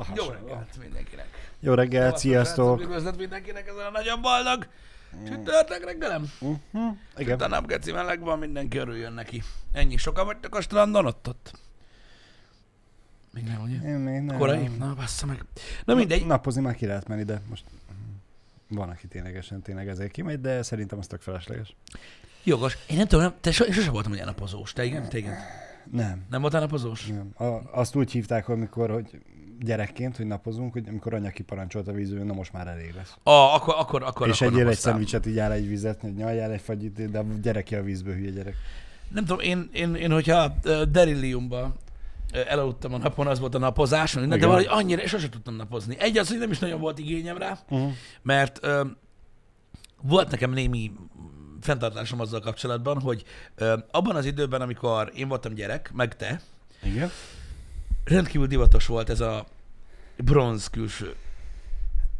A Jó reggelt mindenkinek. Jó reggelt, sziasztok! Üdvözlet mindenkinek ezen a nagyon boldog csütörtök reggelem. Uh-huh. Itt a Igen. napgeci meleg van, mindenki örüljön neki. Ennyi, sokan vagytok a strandon ott ott? Még nem, ugye? Én még nem. Korai? Na, bassza meg. Na mindegy. Napozni már ki lehet menni, de most van, aki ténylegesen tényleg ezért kimegy, de szerintem az tök felesleges. Jogos. Én nem tudom, nem, te so, én sosem voltam olyan napozós. Te igen? Te igen? Nem. Nem voltál napozós? nem. A, azt úgy hívták, amikor, hogy gyerekként, hogy napozunk, hogy amikor anya kiparancsolt a vízből, na most már elég lesz. Ah, akkor, akkor, akkor. és akkor egyél egy szendvicset, így áll egy vizet, hogy nyaljál egy fagyit, de a gyerek ki a vízből, hülye gyerek. Nem tudom, én, én, én hogyha Derilliumba elaludtam a napon, az volt a napozás, de valahogy annyira, és sosem tudtam napozni. Egy az, hogy nem is nagyon volt igényem rá, Uh-huh. mert ö, volt nekem némi fenntartásom azzal kapcsolatban, hogy ö, abban az időben, amikor én voltam gyerek, meg te, Igen. rendkívül divatos volt ez a bronz külső.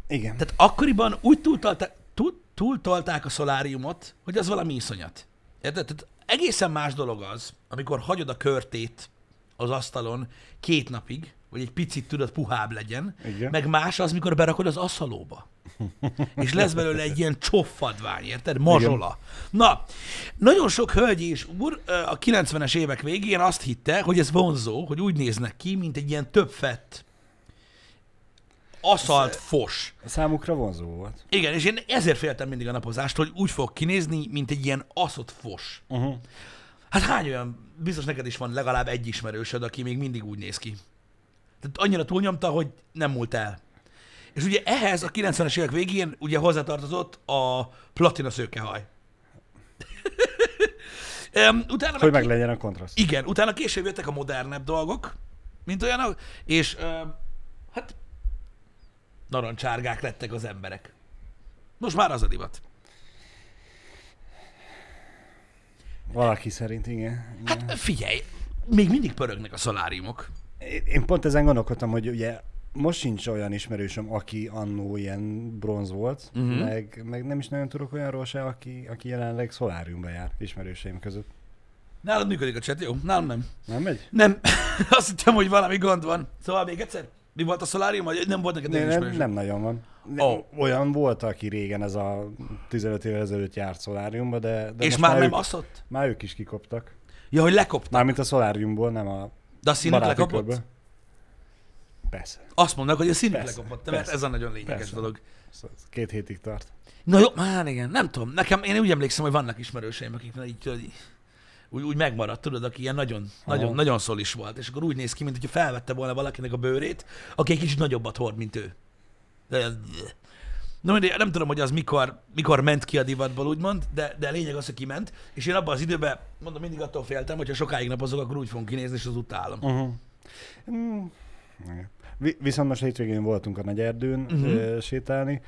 Igen. Tehát akkoriban úgy túltolták, túl, túltolták a szoláriumot, hogy az valami iszonyat. Érted? Tehát egészen más dolog az, amikor hagyod a körtét az asztalon két napig, hogy egy picit tudod puhább legyen, Igen. meg más az, mikor berakod az aszalóba. És lesz belőle egy ilyen csoffadvány, érted? Mazsola. Na, nagyon sok hölgy és úr a 90-es évek végén azt hitte, hogy ez vonzó, hogy úgy néznek ki, mint egy ilyen több fett aszalt fos. Számukra vonzó volt. Igen, és én ezért féltem mindig a napozástól, hogy úgy fog kinézni, mint egy ilyen aszott fos. Uh-huh. Hát hány olyan, biztos neked is van legalább egy ismerősöd, aki még mindig úgy néz ki. Tehát annyira túlnyomta, hogy nem múlt el. És ugye ehhez a 90-es évek végén ugye hozzátartozott a platina szőkehaj. Em, utána Hogy meg meg legyen a kontraszt. igen, utána később jöttek a modernebb dolgok, mint olyanok, és hát narancsárgák lettek az emberek. Most már az a divat. Valaki szerint, igen. igen. Hát figyelj, még mindig pörögnek a szoláriumok. Én- pont ezen gondolkodtam, hogy ugye most sincs olyan ismerősöm, aki annó ilyen bronz volt, uh-huh. meg, meg nem is nagyon tudok olyanról se, aki, aki jelenleg szoláriumba jár ismerőseim között. Nálad működik a chat, jó? Nálam nem. Nem megy? Nem, azt hittem, hogy valami gond van. Szóval még egyszer, mi volt a szolárium, vagy nem volt neked Nem, nem, nem nagyon van. Ó. Olyan volt, aki régen ez a 15 évvel ezelőtt járt szoláriumba, de, de És most már nem ők, aszott? már ők is kikoptak. Ja, hogy lekoptak. Mármint a szoláriumból, nem a De a színük lekopott? körből. Persze. Azt mondnak, hogy a színük Persze, lekopott, mert persze. ez a nagyon lényeges Persze. dolog. Ez Két hétig tart. Na jó, már igen, nem tudom. Nekem, én úgy emlékszem, hogy vannak ismerőseim, akik így, így úgy, úgy megmaradt, tudod, aki ilyen nagyon, Aha. nagyon, nagyon szolis volt, és akkor úgy néz ki, mint hogyha felvette volna valakinek a bőrét, aki egy kicsit nagyobbat hord, mint ő. Na mindegy, nem tudom, hogy az mikor, mikor ment ki a divatból, úgymond, de, de a lényeg az, hogy kiment, és én abban az időben, mondom, mindig attól féltem, hogyha sokáig napozok, akkor úgy fogom kinézni, és az utálom. Uh-huh. Mm. igen. Vi- Viszont most hétvégén voltunk a nagy erdőn Mhm. uh-huh. sétálni.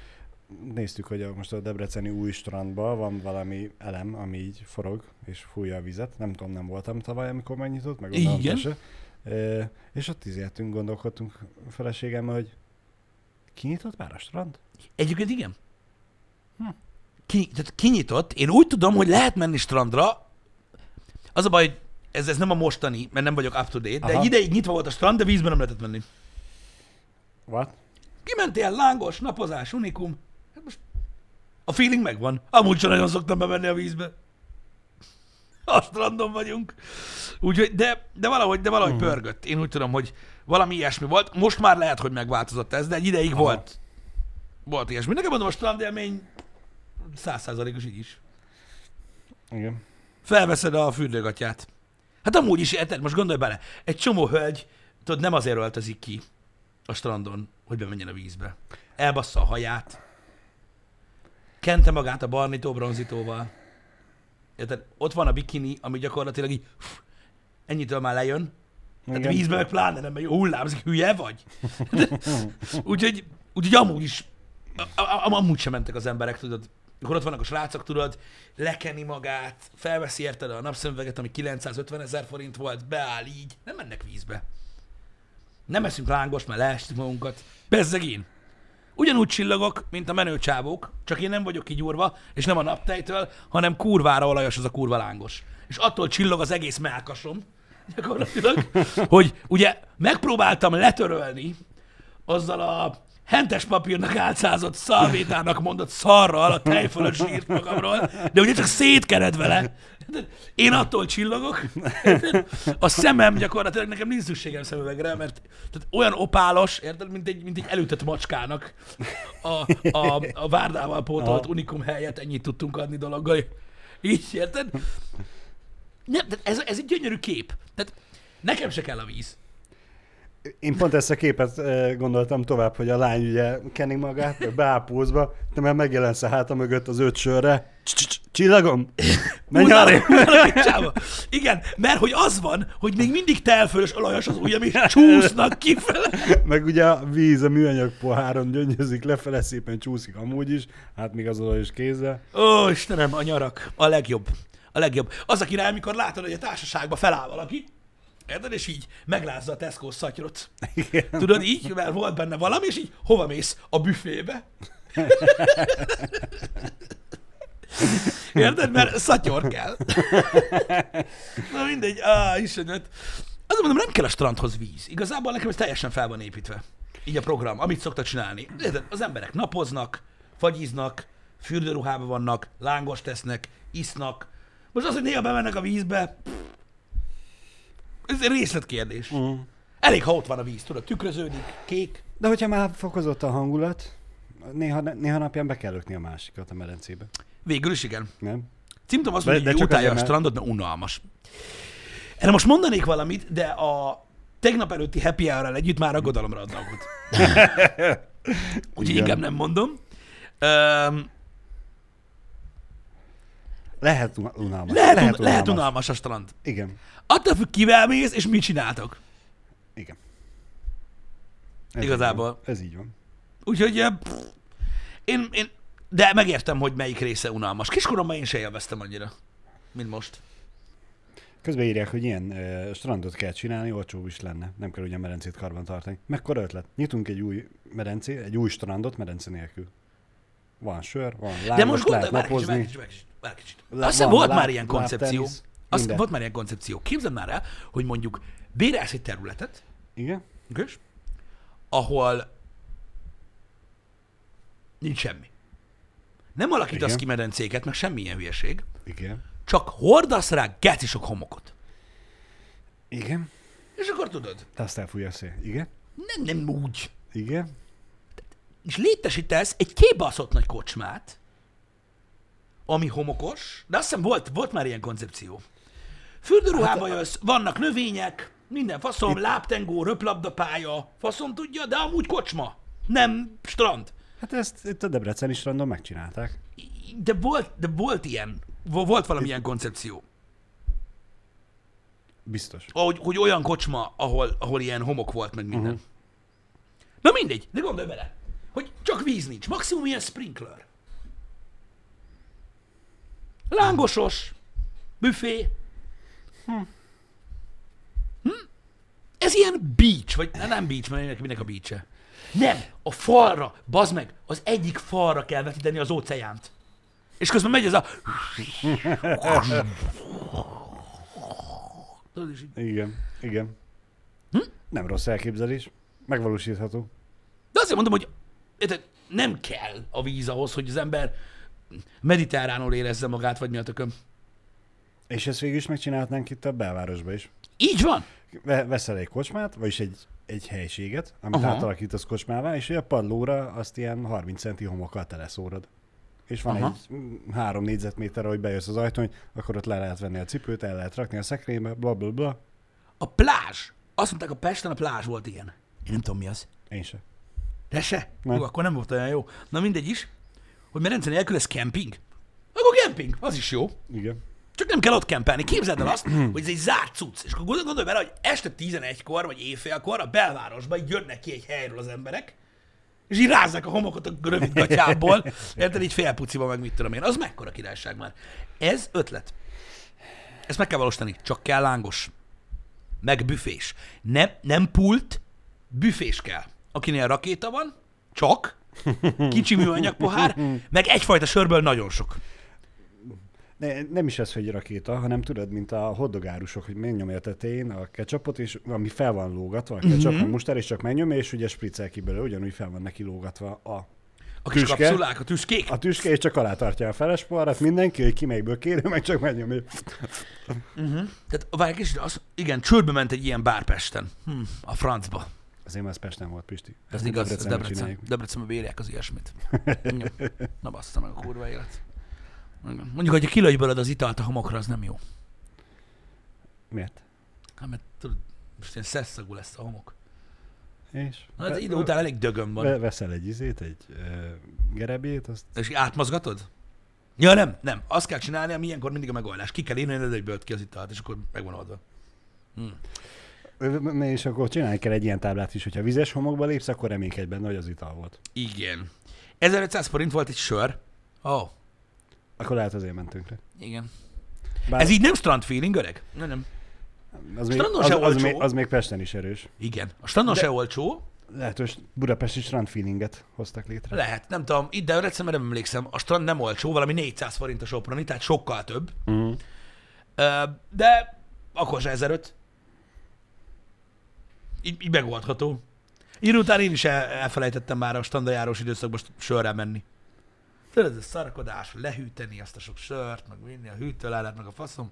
Néztük, hogy a, most a Debreceni új strandban van valami elem, ami így forog és fújja a vizet. Nem tudom, nem voltam tavaly, amikor megnyitott, meg Igen. se. E, és ott izéltünk, gondolkodtunk a feleségemmel, hogy kinyitott már a strand? Egyébként igen. Hm. Ki, tehát kinyitott. Én úgy tudom, hogy lehet menni strandra. Az a baj, hogy ez, ez nem a mostani, mert nem vagyok up to date, de egy ideig nyitva volt a strand, de vízben nem lehetett menni. What? Kimentél, lángos, napozás, unikum. A feeling megvan. Amúgy sem nagyon szoktam bemenni a vízbe. A strandon vagyunk. Úgyhogy, de, de valahogy, de valahogy Mhm. pörgött. Én úgy tudom, hogy valami ilyesmi volt. Most már lehet, hogy megváltozott ez, de egy ideig Aha. volt. Volt ilyesmi. Nekem mondom, a strandélmény százszázalékos így is. Igen. Felveszed a fürdőgatját. Hát amúgy is, érted, most gondolj bele, egy csomó hölgy, tudod, nem azért öltözik ki a strandon, hogy bemenjen a vízbe. Elbassza a haját, kente magát a barnító bronzítóval. Érted? Ott van a bikini, ami gyakorlatilag így, pff, ennyitől már lejön. Tehát Igen. vízbe meg pláne nem megy, hullámzik, hülye vagy? úgyhogy, úgyhogy amúgy is, amúgy sem mentek az emberek, tudod, akkor ott vannak a srácok, tudod, lekeni magát, felveszi érted a napszemüveget, ami 950 ezer forint volt, beáll így, nem mennek vízbe. Nem eszünk lángos, mert leestük magunkat. Bezzeg én. Ugyanúgy csillagok, mint a menő csávók, csak én nem vagyok kigyúrva, és nem a naptejtől, hanem kurvára olajos az a kurva lángos. És attól csillog az egész melkasom, gyakorlatilag, hogy ugye megpróbáltam letörölni azzal a hentes papírnak álcázott szalvétának mondott szarral a tej fölött zsírt magamról, de ugye csak szétkered vele. Én attól csillogok, a szemem gyakorlatilag nekem nincs szükségem szemüvegre, mert tehát olyan opálos, érted, mint egy, mint egy elütött macskának a, a, a várdával pótolt unikum helyett ennyit tudtunk adni dologgal. Így, érted? Nem, ez, ez egy gyönyörű kép. Tehát nekem se kell a víz. Én pont ezt a képet gondoltam tovább, hogy a lány ugye keni magát, pózba, te már megjelensz a háta mögött az öt sörre. Csillagom! Menj arra! Igen, mert hogy az van, hogy még mindig telfölös olajos az ujjam, és csúsznak kifele. Meg ugye a víz a műanyag poháron gyöngyözik lefele, szépen csúszik amúgy is, hát még az olajos kézzel. Ó, Istenem, a nyarak. A legjobb. A legjobb. Az a király, amikor látod, hogy a társaságba feláll valaki, érted, és így meglázza a Tesco szatyrot. Igen. Tudod, így, mert volt benne valami, és így hova mész? A büfébe. Érted? Mert szatyor kell. Na mindegy, á, istenet. Azt mondom, nem kell a strandhoz víz. Igazából nekem ez teljesen fel van építve. Így a program, amit szoktak csinálni. Érted? Az emberek napoznak, fagyiznak, fürdőruhában vannak, lángos tesznek, isznak. Most az, hogy néha bemennek a vízbe, pff, ez egy részletkérdés. Mm. Elég, ha ott van a víz, tudod, tükröződik, kék. De hogyha már fokozott a hangulat, néha, néha napján be kell lökni a másikat a medencébe. Végül is igen. Nem? Címtom azt mondja, hogy utálja a strandot, mert unalmas. Erre most mondanék valamit, de a tegnap előtti happy hour együtt már aggodalomra ad okot. Úgyhogy inkább nem mondom. Öm, Lehet un- unalmas. lehet, lehet, lehet unalmas a strand. Igen. Attól függ, kivel mész, és mit csináltok. Igen. Ez Igazából. Így van. Ez így van. Úgyhogy pff, én, én, de megértem, hogy melyik része unalmas. Kiskoromban én se élveztem annyira, mint most. Közben írják, hogy ilyen uh, strandot kell csinálni, olcsó is lenne. Nem kell ugye medencét karban tartani. Mekkora ötlet? Nyitunk egy új medencé, egy új strandot medence nélkül. Van sör, van lángos, De most lehet gondolj, várj napozni. kicsit, várj kicsit, várj kicsit. Le- Azt hiszem, volt láb- már ilyen koncepció. lábtenisz, Azt volt már ilyen koncepció. Képzeld már el, hogy mondjuk bérelsz egy területet, Igen? Kös? ahol nincs semmi. Nem alakítasz Igen. ki medencéket, meg semmilyen hülyeség, Igen. csak hordasz rá geci sok homokot. Igen. És akkor tudod, De azt elfújja a szél. Igen. nem, nem úgy. Igen. És létesítesz egy kibaszott nagy kocsmát, ami homokos, de azt hiszem volt, volt már ilyen koncepció. Fürdőruhába jössz, vannak növények, minden faszom, lábtengó, röplabdapálya, faszom tudja, de amúgy kocsma, nem strand. Hát ezt itt a Debreceni strandon megcsinálták. De volt, de volt ilyen, vo- volt valamilyen koncepció, Biztos. hogy, hogy olyan kocsma, ahol, ahol ilyen homok volt, meg minden. Uh-huh. Na mindegy, de gondolj bele, hogy csak víz nincs, maximum ilyen sprinkler. Lángosos, büfé. Hm. Ez ilyen beach, vagy ne, nem beach, mert minek, minek a beach -e. Nem, a falra, bazd meg, az egyik falra kell vetíteni az óceánt. És közben megy ez a... Igen. Igen. Hm? Nem rossz elképzelés. Megvalósítható. De azért mondom, hogy érted, nem kell a víz ahhoz, hogy az ember mediterránul érezze magát, vagy mi a tököm. És ezt végül is megcsinálhatnánk itt a belvárosba is. Így van. Ve- veszel egy kocsmát, vagyis egy, egy helységet, amit Aha. Átalakítasz kocsmává, és a padlóra azt ilyen 30 centi homokkal teleszórod. És van Aha. Egy mm, három négyzetméter, hogy bejössz az ajtón, akkor ott le lehet venni a cipőt, el lehet rakni a szekrénybe, bla bla bla. A plázs. Azt mondták, a Pesten a plázs volt ilyen. Én nem tudom, mi az. Én se. De se? Nem. Jó, akkor nem volt olyan jó. Na mindegy is. Hogy medence nélkül ez kemping? Akkor kemping, az is jó. Igen. Csak nem kell ott kempelni. Képzeld el azt, hogy ez egy zárt cucc. És akkor gondol- gondolj bele, hogy este 11-kor vagy éjfélkor a belvárosban így jönnek ki egy helyről az emberek, és így rázzák a homokot a rövid gatyából, érted, így félpuciba, meg mit tudom én. Az mekkora királyság már. Ez ötlet. Ezt meg kell valósítani. Csak kell lángos. Meg büfés. Nem, nem pult, büfés kell. Akinél rakéta van, csak, kicsi műanyag pohár, meg egyfajta sörből nagyon sok. Ne, nem is ez, hogy rakéta, hanem tudod, mint a hoddogárusok, hogy megnyomja a tetején a ketchupot, és ami fel van lógatva, a ketchup, Mhm. mm-hmm. muster, és csak megnyomja, és ugye spriccel ki belőle, ugyanúgy fel van neki lógatva a, A kis Tüske. kapszulák, a tüskék. a tüske, és csak alá tartja a feles poharat, mindenki, hogy ki melyből kérő, meg csak megnyomja. Tehát várj kicsit, az, igen, csődbe ment egy ilyen bár Pesten. Hm, a francba. Azért ez Pest nem volt, Pisti. Ez igaz, ez Debrecenben Debrecen, bírják az ilyesmit. Na bassza meg a kurva élet. Igen. Mondjuk, hogy kilőj belőled az italt a homokra, az nem jó. Miért? Hát, mert tudod, most ilyen szeszagú lesz a homok. És? Na, ez idő után elég dögöm van. Ve- veszel egy izét, egy uh, gerebjét, azt És átmozgatod? Ja, nem, nem. Azt kell csinálni, ami ilyenkor mindig a megoldás. Ki kell írni, hogy ki az italt, és akkor megvan oldva. Hm. Ö, és akkor csinálni kell egy ilyen táblát is, hogyha vizes homokba lépsz, akkor reménykedj benne, hogy az ital volt. Igen. 1500 forint volt egy sör. Ó, oh, Akkor lehet azért mentünk le. igen. Bár Ez így nem strand feeling, öreg? Nem, nem. az, még, strandon az, se az, még, az még Pesten is erős. Igen. A strandon De- se olcsó. Lehet, hogy Budapesti strand feelinget hoztak létre. Lehet, nem tudom, itt Debrecenben nem emlékszem, a strand nem olcsó, valami 400 forint a soproni, tehát sokkal több. Uh-huh. De akkor se 1005. Így, így megoldható. Így után én is el, elfelejtettem már a standajárós időszakban sörrel menni. Tudod, ez a szarakodás, lehűteni azt a sok sört, meg vinni a hűtőládat, meg a faszom.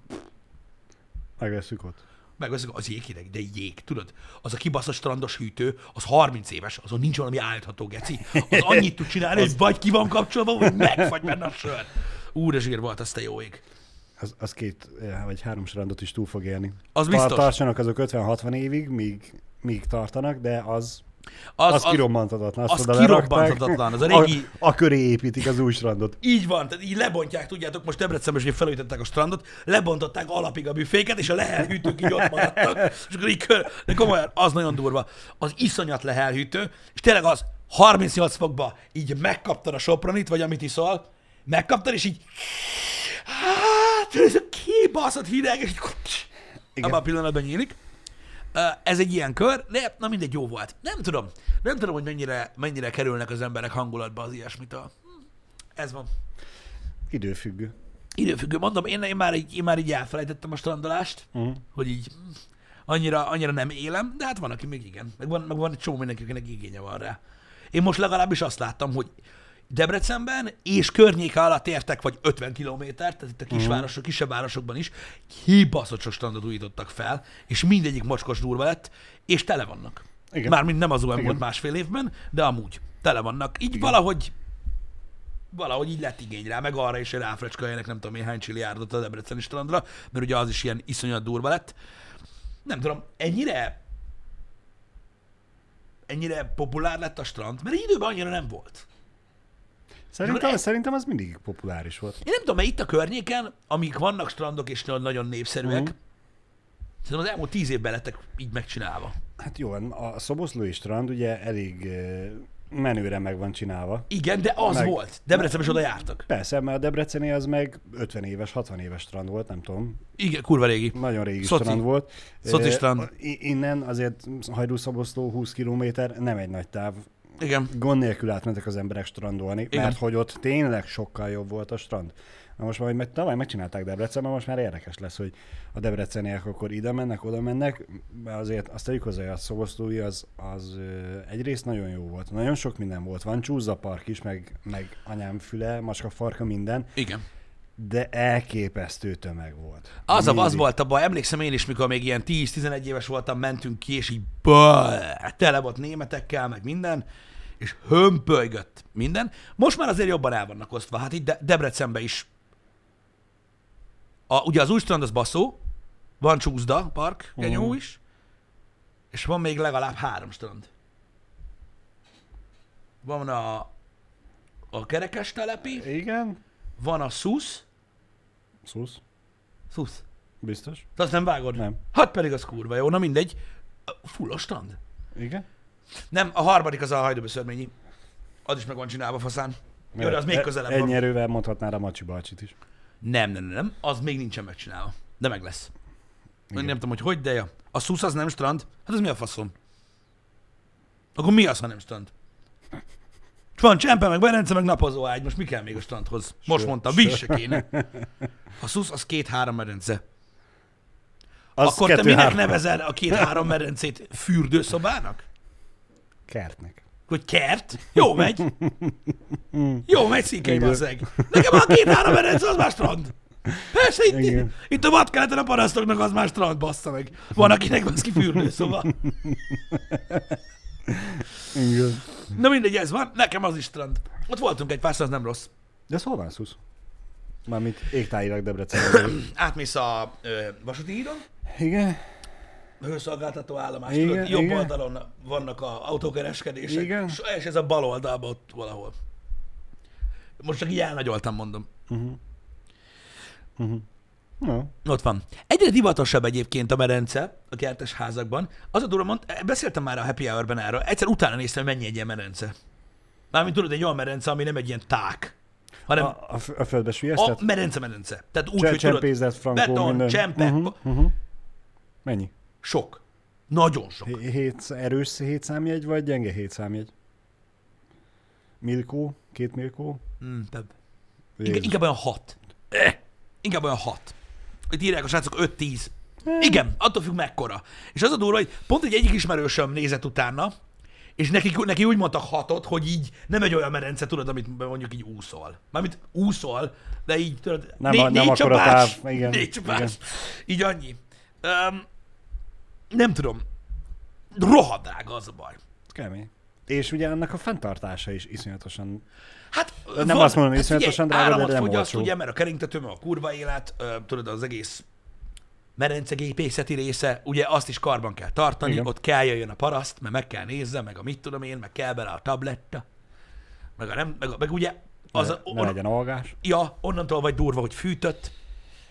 Megveszük ott. Megveszünk az jéghideg, de jég, tudod? Az a kibaszott strandos hűtő, az 30 éves, azon nincs valami állítható geci. Az annyit tud csinálni, hogy vagy ki van kapcsolva, vagy megfagy benne a sör. Úr, zsír volt, az te jó ég. Az, az két vagy három strandot is túl fog élni. Az biztos. Tartsanak azok 50-60 évig, míg, míg tartanak, de az, Az, az, az kirobbantatatlan. Azt az kirobbantatatlan, az a régi- A, a köré építik az új strandot. Így van, tehát így lebontják, tudjátok, most Debrecenben is felújították a strandot, lebontották alapig a büféket, és a lehelhűtők így ott maradtak, és akkor így kör, de komolyan, az nagyon durva. Az iszonyat lehelhűtő, és tényleg az 38 fokba így megkaptad a sopronit, vagy amit iszol, megkaptad, és így hát, ez a kibaszott hideg, és így abban a pillanatban nyílik. Ez egy ilyen kör, de na mindegy, jó volt. Nem tudom, nem tudom, hogy mennyire, mennyire kerülnek az emberek hangulatba az ilyesmitől. Ez van. Időfüggő. Időfüggő, mondom, én, én, már, így, én már így elfelejtettem a strandolást, Uh-huh. hogy így annyira, annyira nem élem, de hát van, aki még igen. Meg van, meg van egy csomó mindenki, akinek igénye van rá. Én most legalábbis azt láttam, hogy Debrecenben és környéke alatt értek vagy 50 kilométert, tehát itt a kisvárosok, kisebb városokban is, kibaszott sok strandot újítottak fel, és mindegyik mocskos durva lett, és tele vannak. Igen. Mármint nem az olyan Igen. volt másfél évben, de amúgy tele vannak. Így valahogy valahogy így lett igény rá, meg arra is, hogy ráfrecskaljanak nem tudom én hány csiliárdot a Debreceni strandra, mert ugye az is ilyen iszonyat durva lett. Nem tudom, ennyire ennyire populár lett a strand, mert időben annyira nem volt. Szerintem, ez- szerintem az mindig populáris volt. Én nem tudom, mert itt a környéken, amik vannak strandok és nagyon népszerűek, uh-huh. szerintem az elmúlt tíz évben lettek így megcsinálva. Hát jó, a szoboszlói strand ugye elég eh, menőre meg van csinálva. Igen, de az Meg- volt. Debrecenben is oda jártak. Persze, mert a Debreceni az meg 50 éves, 60 éves strand volt, nem tudom. Igen, kurva régi. Nagyon régi Szoci. strand volt. Szoci Eh, strand. Innen azért Hajdú-Szoboszló 20 km nem egy nagy táv. Igen. Gond nélkül átmentek az emberek strandolni, Igen. mert hogy ott tényleg sokkal jobb volt a strand. Na most majd meg, tavaly megcsinálták Debrecenben, most már érdekes lesz, hogy a debreceniek akkor ide mennek, oda mennek, mert azért azt tegyük hozzá, hogy a szoboszlói az, az egyrészt nagyon jó volt. Nagyon sok minden volt. Van csúzzapark is, meg, meg anyám füle, macska farka, minden, Igen. De elképesztő tömeg volt. Az, a, az volt a baj, emlékszem én is, mikor még ilyen 10-11 éves voltam, mentünk ki, és így bá, tele volt németekkel, meg minden, és hömpölygött minden. Most már azért jobban el vannak osztva. Hát itt De- Debrecenben is. A, ugye az új strand az baszó, van Csúszda park, genyó Mhm. is, és van még legalább három strand. Van a, a kerekes telepi, Igen? Van a Szusz, Szusz? Szusz, Biztos? te azt nem vágod? Nem. Hát pedig az kurva jó, na mindegy. Full a strand. Igen? Nem, a harmadik az a hajdúbeszörményi. Az is meg van csinálva faszán. Jó, de az még E- közelebb Ennyi van. erővel mondhatnád a Macsi bácsit is. Nem, nem, nem, nem, az még nincsen megcsinálva. De meg lesz. Én Igen. nem tudom, hogy hogy, de ja. A szusz az nem strand? Hát ez mi a faszom? Akkor mi az, ha nem strand? Van csempe, meg berence, meg napozóágy. Most mi kell még a strandhoz? Most mondtam, víz se kéne. A szusz az két-három medence. Az Akkor te kettő, minek három. nevezed a két-három medencét fürdőszobának? Kertnek. Hogy kert? Jó megy. Jó megy, szíkei Igen. bazzeg. Nekem a két-három medence az már strand. Persze, itt, Igen. itt a vadkeleten a parasztoknak az már strand, bassza meg. Van, akinek az ki fürdőszoba. Igen. Na mindegy, ez van. Nekem az is strand. Ott voltunk egy párszor, az nem rossz. De ez hol van szusz? Mármint égtájilag Debrecenben. Átmész a ö, vasúti hídon, Igen. hőszolgáltató állomás, Igen, tudod, jobb igen. oldalon vannak a autókereskedések, Igen. és- ez a bal oldalban ott valahol. Most csak így elnagyoltam, mondom. No. Ott van. Egyre divatosabb egyébként a medence a kertes házakban. Az a durva, mond, beszéltem már a Happy Hour-ben erről, egyszer utána néztem, hogy mennyi egy ilyen medence. Mármint tudod, egy olyan medence, ami nem egy ilyen ták, hanem A, a, a, a földbe a sülyeztet? medence medence. Tehát úgy, Cse- hogy tudod, Csempézett, frankó, beton, minden. csempe, Uh-huh, uh-huh. Mennyi? sok. Nagyon sok. Hé- Hét, erős hét számjegy, vagy gyenge hét számjegy? Milkó? Két milkó? Mm, több. Inkább, inkább olyan hat. Eh, inkább olyan hat. Itt írják a srácok 5-10. Igen, attól függ mekkora. És az a durva, hogy pont egy egyik ismerősöm nézett utána, és neki, neki úgy mondtak hatot, hogy így nem egy olyan medence, tudod, amit mondjuk így úszol. Mármint úszol, de így tudod, Nem né- nem négy csapás, táv, igen, négy csapás. igen. Így annyi. Um, nem tudom. Rohadt drága az a baj. Kemény. És ugye annak a fenntartása is iszonyatosan... Hát, Nem azt mondom, hát iszonyatosan drága, de nem fogyaszt, olcsó. ugye, mert a keringtető, a kurva élet, ö, tudod, az egész merencegépészeti része, ugye azt is karban kell tartani, Igen. ott kell jöjjön a paraszt, mert meg kell nézze, meg a mit tudom én, meg kell bele a tabletta, meg, a nem, meg, a- meg ugye az, ne, a, ne on, legyen algás. ja, onnantól vagy durva, hogy fűtött,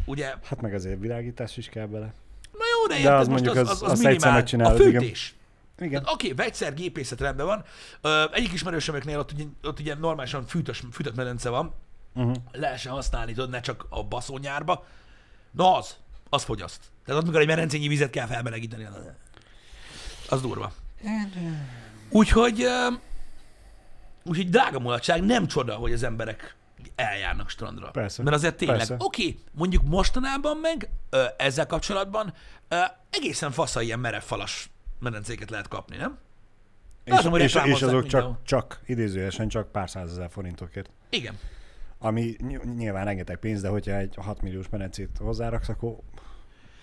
ugye, Hát meg azért világítás is kell bele. na jó, de, De érted, az most mondjuk az, az- az, az azt egyszer. A megcsinálod, igen. Igen. Tehát Oké, okay, vegyszer, gépészet rendben van. Ö, egyik ismerősömöknél ott ugye, ott ugye normálisan fűtös, fűtött medence van, Uh-huh. lehessen használni, tudod, ne csak a baszónyárba. Na az, az fogyaszt. Tehát ott, amikor egy merencényi vizet kell felmelegíteni, az- az durva. Úgyhogy, úgyhogy drága mulatság, nem csoda, hogy az emberek eljárnak strandra. Persze, Mert azért tényleg, persze. oké, mondjuk mostanában meg ezzel kapcsolatban egészen fasza ilyen merevfalas medencéket lehet kapni, nem? És, Látom, és, és azok mindenhol. csak, csak, idézőjesen csak pár százezer forintokért. Igen. Ami ny- nyilván rengeteg pénz, de hogyha egy 6 milliós medencét hozzáraksz, akkor,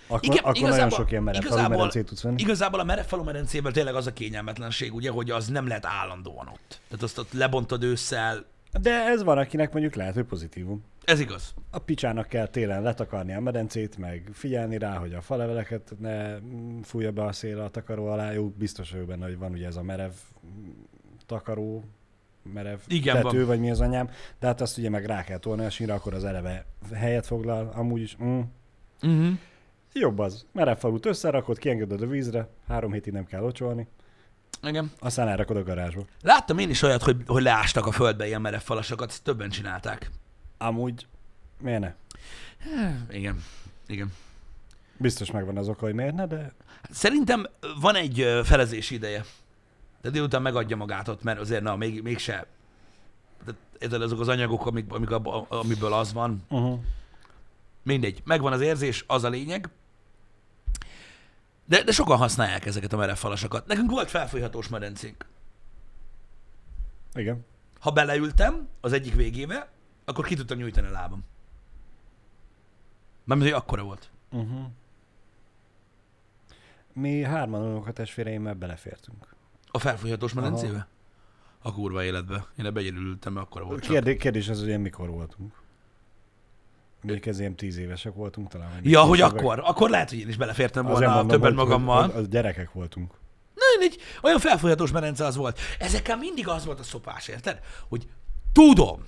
akkor, Igen, akkor nagyon igazából- sok ilyen merev falu igazából- medencét tudsz venni. Igazából a merevfalu medencében tényleg az a kényelmetlenség, ugye, hogy az nem lehet állandóan ott. Tehát azt ott lebontod ősszel, De ez van, akinek mondjuk lehet, hogy pozitívum. ez igaz. A picsának kell télen letakarni a medencét, meg figyelni rá, hogy a faleveleket ne fújja be a szél a takaró alá. Jó, biztos vagyok benne, hogy van ugye ez a merev takaró, merev Igen, tető, van. vagy mi az anyám, de hát azt ugye meg rá kell tolni a sínra, akkor az eleve helyet foglal, amúgy is. Mm. Uh-huh. Jobb az. Merev falut összerakod, kiengeded a vízre, három hétig nem kell locsolni, Igen. aztán elrakod a garázsba. Láttam én is olyat, hogy, hogy leástak a földbe ilyen merevfalasokat, ezt többen csinálták. Amúgy, miért ne? Igen. Igen. Biztos megvan az oka, hogy miért ne, de Szerintem van egy ö, felezési ideje. De délután megadja magát ott, mert azért na, még, mégse. Tehát azok az anyagok, amik, amik abba, amiből az van, uh-huh. Mindegy, megvan az érzés, az a lényeg. De, de sokan használják ezeket a merevfalasokat. Nekünk volt felfújhatós medencénk. igen. Ha beleültem az egyik végébe, akkor ki tudtam nyújtani a lábam. Nem, hogy akkora volt. Uh-huh. Mi hárman unokatestvéreimmel belefértünk. A felfújhatós medencébe? A kurva életbe. Én ebbe egyedül ültem, mert akkora volt csak. Kérdés, az, hogy ilyen mikor voltunk. Még ez ilyen tíz évesek voltunk talán. Ja, hogy akkor. Akkor lehet, hogy én is belefértem Azért volna mondom, többet hogy- magammal. Hogy, hogy gyerekek voltunk. Nem, egy olyan felfolyatós medence az volt. Ezekkel mindig az volt a szopás, érted? Hogy tudom,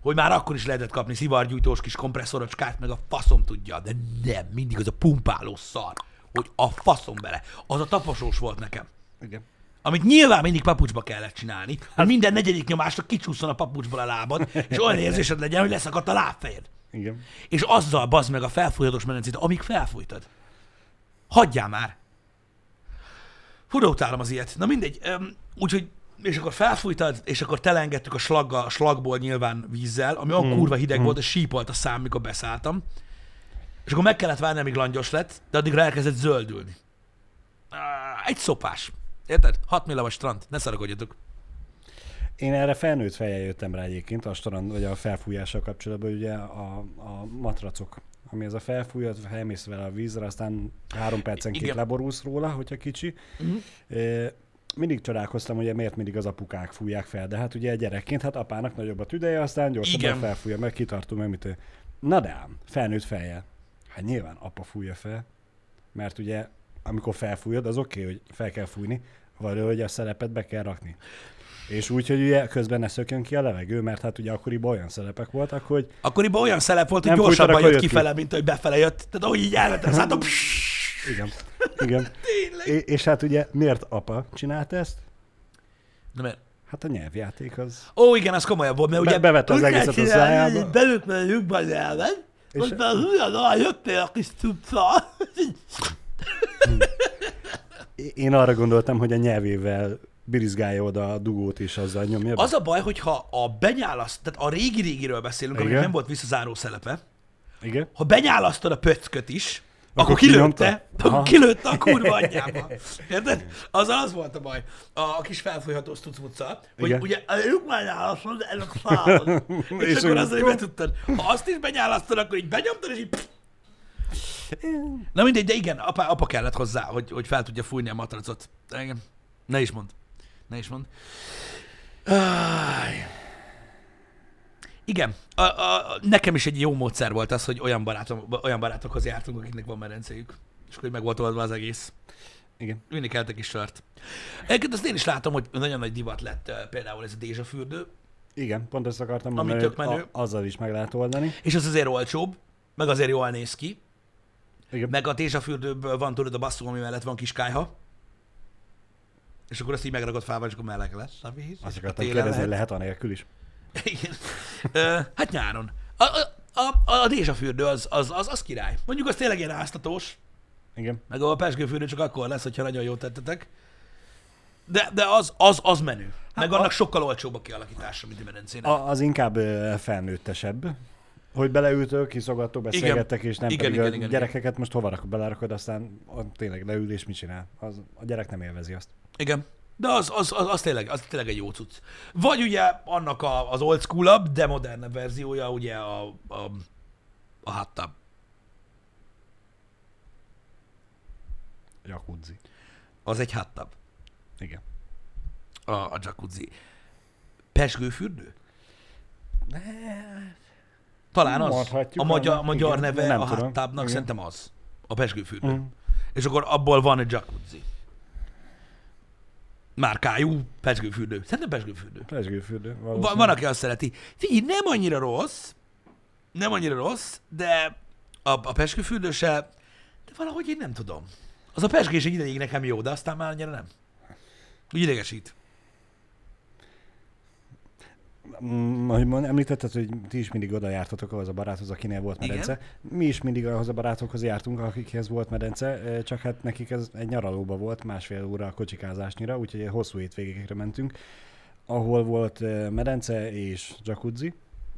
hogy már akkor is lehetett kapni szivargyújtós kis kompresszorocskát, meg a faszom tudja, de nem, mindig az a pumpáló szar, hogy a faszom bele. Az a taposós volt nekem. Igen. Amit nyilván mindig papucsba kellett csinálni, hogy minden negyedik nyomásra kicsúszson a papucsból a lábad, és olyan érzésed legyen, hogy leszakadt a lábfejed. Igen. És azzal bazd meg a felfújhatós medencét, amíg felfújtad. Hagyjál már! Fura utálom az ilyet. Na mindegy, úgyhogy és akkor felfújtad, és akkor telengedtük a, slagga, a slagból nyilván vízzel, ami olyan kurva hideg volt, és sípolt a szám, mikor beszálltam. És akkor meg kellett várni, amíg langyos lett, de addigra elkezdett zöldülni. Egy szopás. Érted? 6 milliós strand. Ne szarakodjatok. Én erre felnőtt fejjel jöttem rá egyébként a strand, vagy a felfújással kapcsolatban, ugye a, a matracok, ami ez a felfújat, felmész vele a vízre, aztán három percenként Igen. leborulsz róla, hogyha kicsi. Uh-huh. Mindig csodálkoztam, hogy miért mindig az apukák fújják fel, de hát ugye gyerekként, hát apának nagyobb a tüdeje, aztán gyorsabban Igen. felfújja, meg kitartó, meg mit. Na de ám, felnőtt fejjel. Hát nyilván apa fújja fel, mert ugye amikor felfújod, az oké, okay, hogy fel kell fújni, vagy hogy a szelepet be kell rakni. És úgy, hogy ugye közben ne szökjön ki a levegő, mert hát ugye akkoriban olyan szelepek voltak, hogy Akkoriban olyan szelep volt, hogy gyorsabban jött jött ki. kifele, mint hogy befele jött. Tehát ahogy így elvettem, átom, igen, igen. Tényleg. É- és hát ugye miért apa csinálta ezt? Na, mert... Hát a nyelvjáték az. Ó, igen, az komolyabb volt, mert Be- ugye... bevette az egészet a szájába. Belőtt meg a lyukba nyelven, És- most már hülyen, ah, jöttél a kis cucca. É- Én arra gondoltam, hogy a nyelvével birizgálja oda a dugót és azzal nyomja. be. Az a baj, hogyha a benyálaszt, tehát a régi-régiről beszélünk, aminek nem volt visszazáró szelepe, Igen? ha benyálasztod a pöcköt is, akkor, Akkor kilőtte, akkor kilőtte a kurva anyjába. Érted? Azzal az volt a baj, a, a kis felfújható stucmuccal, hogy Igen. ugye a lyuk benyálasztod, ez a szál. és, És akkor azzal így be tudtad. Ha azt is benyálasztod, akkor így benyomtad, és így... pff. Na mindegy, de igen, apa, apa kellett hozzá, hogy, hogy fel tudja fújni a matracot. Igen. Ne is mond. Ne is mond. Áj. Igen, a, a, nekem is egy jó módszer volt az, hogy olyan, barátom, olyan barátokhoz jártunk, akiknek van medencéjük. És akkor meg volt oldva az egész. Igen. Vinni egy kis sört. Egyébként azt én is látom, hogy nagyon nagy divat lett például ez a dézsa fürdő, Igen, pont ezt akartam Ami mondani, tök menő. a, azzal is meg lehet oldani. és az azért olcsóbb, meg azért jól néz ki, Igen. meg a dézsa fürdőből van tudod a basszú, ami mellett van kis kájha, és akkor azt így megragad fával, és akkor meleg lesz a víz. Azt akartam kérdezni, lehet. lehet anélkül is. Igen. Ö, hát nyáron. A, a, a, a dézsa fürdő az, az, az, az király. Mondjuk az tényleg ilyen áztatós, Igen. meg a pesgőfürdő csak akkor lesz, hogyha nagyon jót tettetek. De, de az, az, az menő. Meg Hát annak a- sokkal olcsóbb a kialakítása, mint a medencének. A, az inkább felnőttesebb. Hogy beleültök, kiszogattok, beszélgettek, és nem Igen, pedig igen, a igen, gyerekeket most hova rakod, belerakod, aztán a, tényleg leül és mit csinál. Az, a gyerek nem élvezi azt. Igen. De az, az, az, az, tényleg, az tényleg egy jó cucc. Vagy ugye annak a, az old school de modernebb verziója, ugye a, a, a hot tub. Jacuzzi. Az egy hot tub. Igen. A, a jacuzzi. Pesgőfürdő? Talán az. A magyar, annak, magyar igen, neve nem a tudom. hot tubnak Igen. szerintem az. A pesgőfürdő. Mm. És akkor abból van egy jacuzzi. Márkájú pesgőfürdő. Szerintem pesgőfürdő. Pesgőfürdő. Van, van, aki azt szereti. Figyelj, nem annyira rossz, nem annyira rossz, de a, a pesgőfürdő se, de valahogy én nem tudom. Az a pesgés egy ideig nekem jó, de aztán már annyira nem. Úgy idegesít. Mm, Ahogy említetted, hogy ti is mindig oda jártatok ahhoz a baráthoz, akinél volt Igen. medence. Mi is mindig ahhoz a barátokhoz jártunk, akikhez volt medence, csak hát nekik ez egy nyaralóba volt, másfél óra a kocsikázásnyira, úgyhogy hosszú hétvégékre mentünk, ahol volt medence és jacuzzi,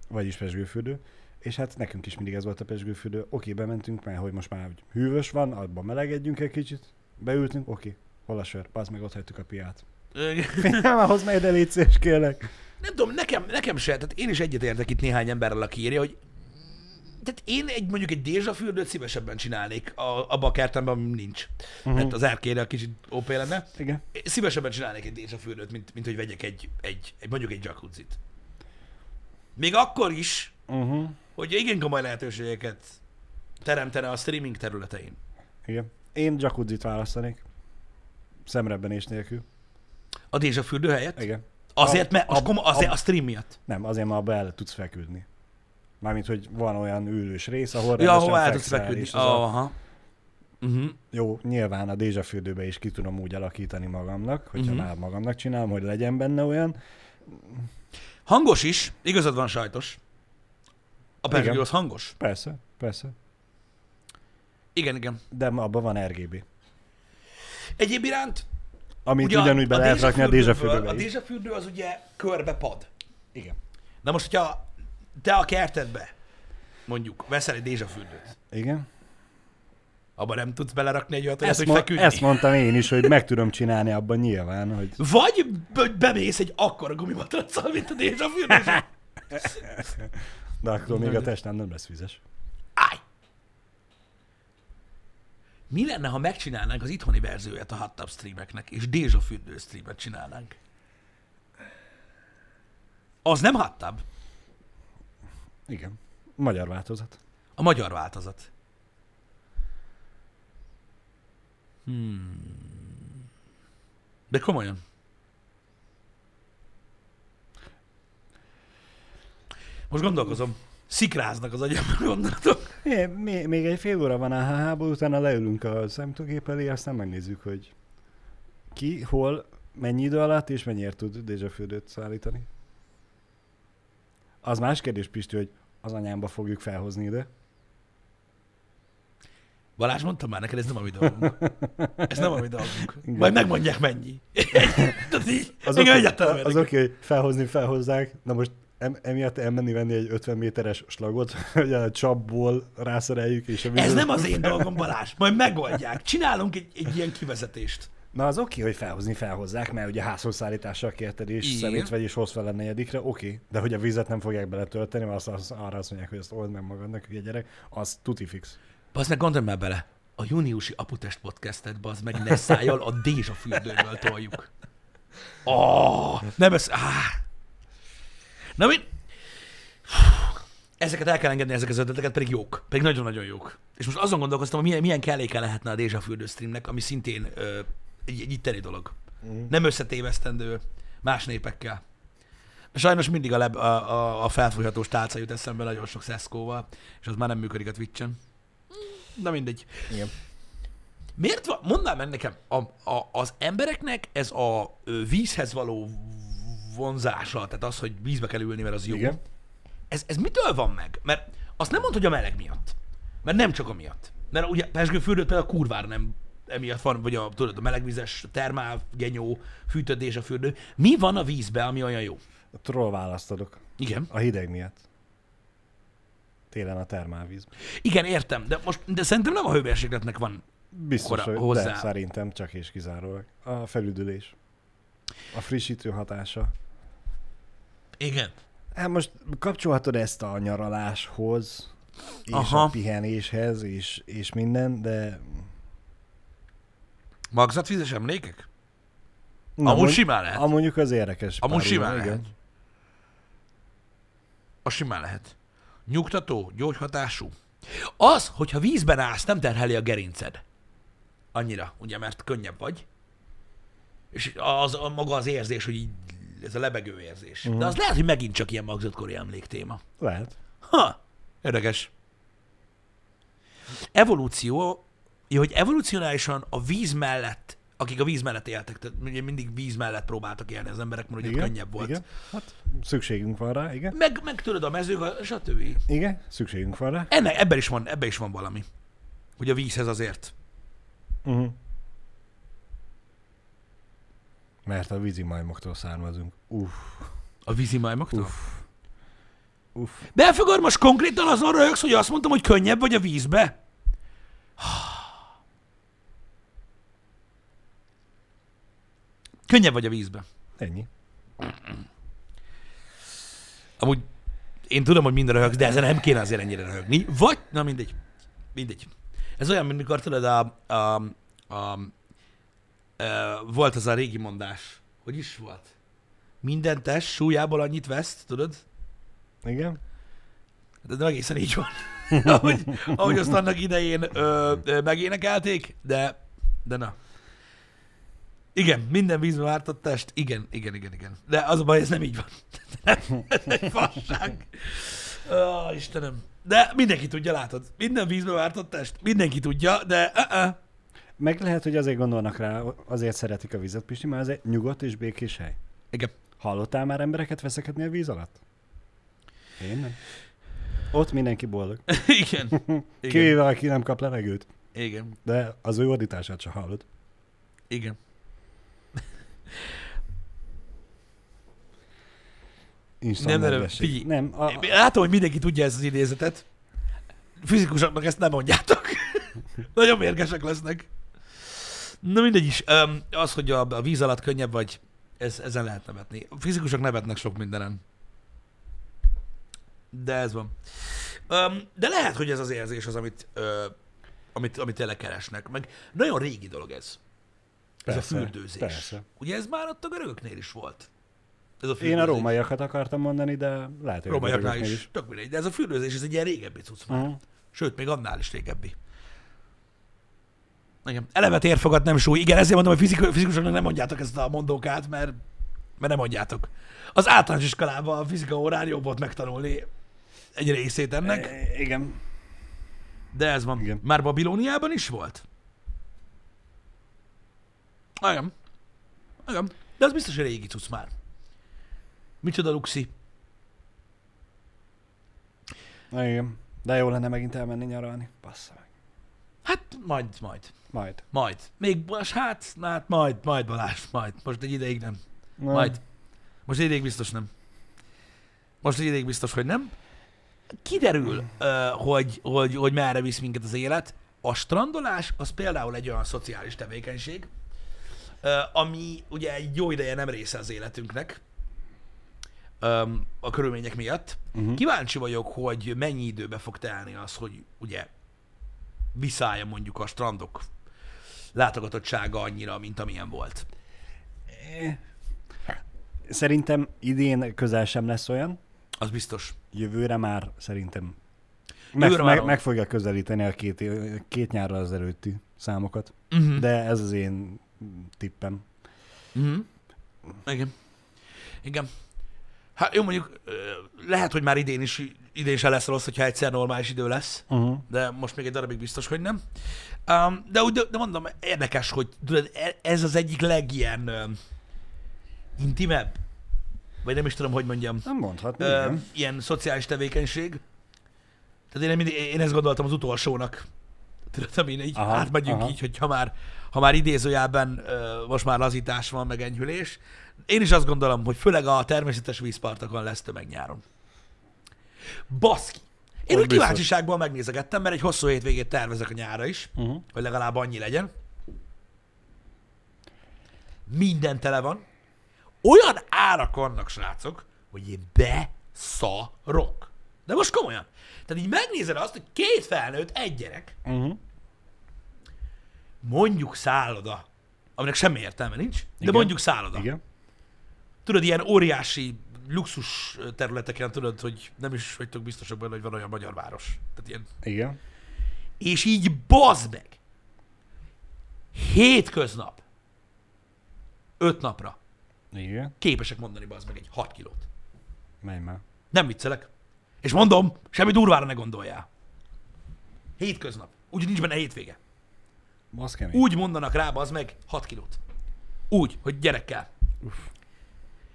vagyis pesgőfürdő, és hát nekünk is mindig ez volt a pesgőfürdő. Oké, bementünk, mert hogy most már úgy hűvös van, abban melegedjünk egy kicsit, beültünk, oké, hol a sör? Pazd meg ott hagytuk a piát. Nem, ahhoz megy el, légy szíves, kérlek. Nem tudom, nekem, nekem se, tehát én is egyetértek itt néhány emberrel, aki írja, hogy tehát én egy, mondjuk egy dézsafürdőt szívesebben csinálnék a, abba a kertemben, ami nincs. Uh-huh. Mert az erkére kicsit OP lenne. Igen. Szívesebben csinálnék egy dézsafürdőt, mint, mint hogy vegyek egy, egy, egy, mondjuk egy jacuzzit. Még akkor is, Uh-huh. hogy igen komoly lehetőségeket teremtene a streaming területein. Igen. Én jacuzzit választanék. Szemrebbenés nélkül. A dézsafürdő helyett? Igen. Azért, A- mert az a- komo- azért a- a stream miatt. Nem, azért már bele tudsz feküdni. Mármint, hogy van olyan ülős rész, ahol Ja, ahol el tudsz feküdni. az a- Aha. Uh-huh. Jó, nyilván a Dézsa fürdőbe is ki tudom úgy alakítani magamnak, hogyha Mhm. már magamnak csinálom, hogy legyen benne olyan. Hangos is, igazad van sajtos. A. Pergő az hangos. Persze, persze. Igen, igen. De abban van RGB. Egyéb iránt Amit Ugye ugyanúgy be lehet rakni a dézsafürdőbe A dézsafürdő az ugye körbe pad. Igen. Na most, hogyha te a kertedbe, mondjuk, veszel egy dézsafürdőt, Igen. abban nem tudsz belerakni egy olyat, olyat, Ezt, hogy mo- feküdni. ezt mondtam én is, hogy meg tudom csinálni abban nyilván, hogy Vagy be- bemész egy akkora gumimatraccal, mint a dézsafürdő, és de akkor még a testem nem lesz vizes. Állj! Mi lenne, ha megcsinálnánk az itthoni verzióját a hot tub streameknek, és Dézsa fürdő streamet csinálnánk? Az nem hot tub, Igen. Magyar változat. a magyar változat. Hmm. De komolyan. Most gondolkozom. Szikráznak az agyamban gondolatok. É, még, még egy fél óra van a háhából, utána leülünk a számítógép elé, aztán megnézzük, hogy ki, hol, mennyi idő alatt és mennyiért tud dézsafürdőt szállítani. Az más kérdés, Pisti, hogy az anyámba fogjuk felhozni ide. Balázs, mondtam már neked, ez nem a mi dolgunk. Ez nem a mi dolgunk. Igen. Majd megmondják mennyi. Tehát így, Az oké, oké, hogy felhozni felhozzák, na most em, emiatt elmenni venni egy 50 méteres slagot, hogy a csapból rászereljük, és a Ez nem az én dolgom, Balázs. Majd megoldják. Csinálunk egy, egy ilyen kivezetést. Na az oké, hogy felhozni felhozzák, mert ugye házhoz szállítással kérted, és szemétvegy és hoz fel a negyedikre, oké. De hogy a vizet nem fogják beletölteni, mert azt, azt, arra azt mondják, hogy ezt old meg magadnak, hülye gyerek, az tuti fix. Bazd meg, gondolj már bele. A júniusi Aputest podcastet, bazd meg, ne szájjal a Dézsa fürdőből toljuk. Oh, nem ez... Ah. Na mi... Ezeket el kell engedni, ezeket az ötleteket, pedig jók. Pedig nagyon-nagyon jók. És most azon gondolkoztam, hogy milyen, milyen kelléke lehetne a Dézsa fürdő streamnek, ami szintén ö, egy, egy itteni dolog. Mm. Nem összetévesztendő más népekkel. Sajnos mindig a, leb, a, a, a felfújhatós tálca jut eszembe nagyon sok szeszkóval, és az már nem működik a Twitch-en. Na mindegy. Igen. Miért van, mondd meg nekem, a, a, az embereknek ez a vízhez való vonzása, tehát az, hogy vízbe kell ülni, mert az jó, Igen. ez, ez mitől van meg? Mert azt nem mondod, hogy a meleg miatt. Mert nem csak amiatt. Mert ugye pesgőfürdőt például kurvára nem emiatt van, vagy a, tudod, a melegvizes termál, genyó, fűtödés a fürdő. Mi van a vízbe, ami olyan jó? A troll választ adok. Igen. A hideg miatt. Télen a termálvíz. Igen, értem, de most de szerintem nem a hőmérsékletnek van. Biztos, Kora- hogy hozzá. de szerintem csak és kizárólag. A felüdülés. A frissítő hatása. Igen. Hát most kapcsolhatod ezt a nyaraláshoz, és Aha. a pihenéshez, és, és minden, de... Magzatvízes emlékek? Na, Amúgy simán lehet. Amúgy mondjuk az érdekes. Amúgy simán igen. lehet. Az simán lehet. Nyugtató, gyógyhatású. Az, hogyha vízben állsz, nem terheli a gerinced. Annyira, ugye, mert könnyebb vagy. És az a maga az érzés, hogy így ez a lebegő érzés. Uh-huh. De az lehet, hogy megint csak ilyen magzatkori emléktéma. Lehet. Ha, érdekes. Evolúció, ja, hogy evolúcionálisan a víz mellett, akik a víz mellett éltek, tehát ugye mindig víz mellett próbáltak élni az emberek, mert ugye könnyebb volt. Igen. Hát szükségünk van rá, igen. Meg, meg tudod, a mezők, stb. Igen, szükségünk van rá. Ennek, ebben is van, ebben is van valami. Hogy a vízhez azért. Uh-huh. Mert a vízi majmoktól származunk. Uff, A vízi majmoktól? Uff. uff. Belfogad, most konkrétan azon röhögsz, hogy azt mondtam, hogy könnyebb vagy a vízbe? Könnyebb vagy a vízbe. Ennyi. Amúgy én tudom, hogy minden röhögsz, de ezen nem kéne azért ennyire röhögni. Vagy, na mindegy. Mindegy. Ez olyan, mint mikor tudod, a, a, a, volt az a régi mondás. Hogy is volt? Minden test súlyából annyit veszt, tudod? Igen. De, de egészen így van. ahogy, ahogy azt annak idején ö, ö, megénekelték, de, de na. Igen, minden vízbe vártott test. Igen, igen, igen, igen. De az a baj, ez nem így van. ez egy fasság. Ó, Istenem. De mindenki tudja, látod. Minden vízbe vártott test. Mindenki tudja, de uh-uh. Meg lehet, hogy azért gondolnak rá, azért szeretik a vizet, Pisti, mert ez egy nyugodt és békés hely. Igen. Hallottál már embereket veszekedni a víz alatt? Én nem. Ott mindenki boldog. Igen. Kivéve, aki nem kap levegőt. Igen. De az ő ordítását sem hallod. Igen. Instant Nem, nem, figyelj. Nem, a, Látom, hogy mindenki tudja ezt az idézetet. Fizikusoknak ezt nem mondjátok. Nagyon mérgesek lesznek. Na mindegy is. Az, hogy a, víz alatt könnyebb vagy, ez, ezen lehet nevetni. A fizikusok nevetnek sok mindenen. De ez van. De lehet, hogy ez az érzés az, amit, amit, amit tényleg keresnek. Meg nagyon régi dolog ez. Ez Persze, a fürdőzés. persze. Ugye ez már ott a görögöknél is volt. Ez a én a fürdőzés. rómaiakat akartam mondani, de lehet, hogy Rómaiaknál görögöknél is. Tök mindegy. De ez a fürdőzés, ez egy ilyen régebbi cucc már. Uh-huh. Sőt, még annál is régebbi. Igen. Eleve térfogat nem súly. Igen, ezért mondom, hogy fizik- fizikusoknak nem mondjátok ezt a mondókát, mert, mert nem mondjátok. Az általános iskolában a fizika órán jobb volt megtanulni egy részét ennek, E, Igen. de ez van. igen. Már Babilóniában is volt? Igen. Igen. De az biztos, hogy régi cucc már. Micsoda luxi. Na, igen. De jó lenne megint elmenni nyaralni. Bassza. Hát majd, majd. Majd. Majd. Még most, hát, hát majd, majd Balázs, majd. Most egy ideig nem. Na, Majd. Most egy ideig biztos nem. Most egy ideig biztos, hogy nem. Kiderül, hogy, hogy, hogy merre visz minket az élet. A strandolás az például egy olyan szociális tevékenység, ami ugye egy jó ideje nem része az életünknek, a körülmények miatt. Uh-huh. Kíváncsi vagyok, hogy mennyi időbe fog telni az, hogy ugye viszállja mondjuk a strandok látogatottsága annyira, mint amilyen volt. Szerintem idén közel sem lesz olyan. Az biztos. Jövőre már szerintem meg, Jövőre már meg, van. meg fogja közelíteni a két, két nyárra az előtti számokat. Uh-huh. De ez az én tippem. Uh-huh. Igen. Igen. Hát jó, mondjuk lehet, hogy már idén is, idén sem lesz rossz, hogyha egyszer normális idő lesz, Uh-huh. de most még egy darabig biztos, hogy nem. Um, de, úgy, de, de mondom, érdekes, hogy tudod, e- ez az egyik legilyen um, intimebb, vagy nem is tudom, hogy mondjam, Nem mondhatni, igen. ilyen szociális tevékenység. Tehát én, mindig, én ezt gondoltam az utolsónak. Tudod, amin így Aha, átmegyünk aha. így, hogy ha már, ha már idézőjelben ö, most már lazítás van, meg enyhülés. Én is azt gondolom, hogy főleg a természetes vízpartokon lesz tömeg nyáron. Baszki! Én úgy kíváncsiságból megnézegettem, mert egy hosszú hétvégét tervezek a nyára is, Uh-huh. hogy legalább annyi legyen. Minden tele van. Olyan árak vannak, srácok, hogy én beszarok. De most komolyan. Tehát így megnézed azt, hogy két felnőtt, egy gyerek, Uh-huh. mondjuk szálloda, aminek semmi értelme nincs, de Igen. mondjuk szálloda. Igen. Tudod, ilyen óriási luxus területeken tudod, hogy nem is vagytok biztosak benne, hogy van olyan magyar város. Tehát ilyen Igen. És így bazd meg. Hétköznap. Öt napra. Igen. Képesek mondani bazd meg egy 6 kilót. Menj már. Nem viccelek. És mondom, semmi durvára ne gondoljál. Hétköznap. Úgy nincs benne hétvége. Az kemény. Úgy mondanak rá, az meg 6 kilót. Úgy, hogy gyerekkel.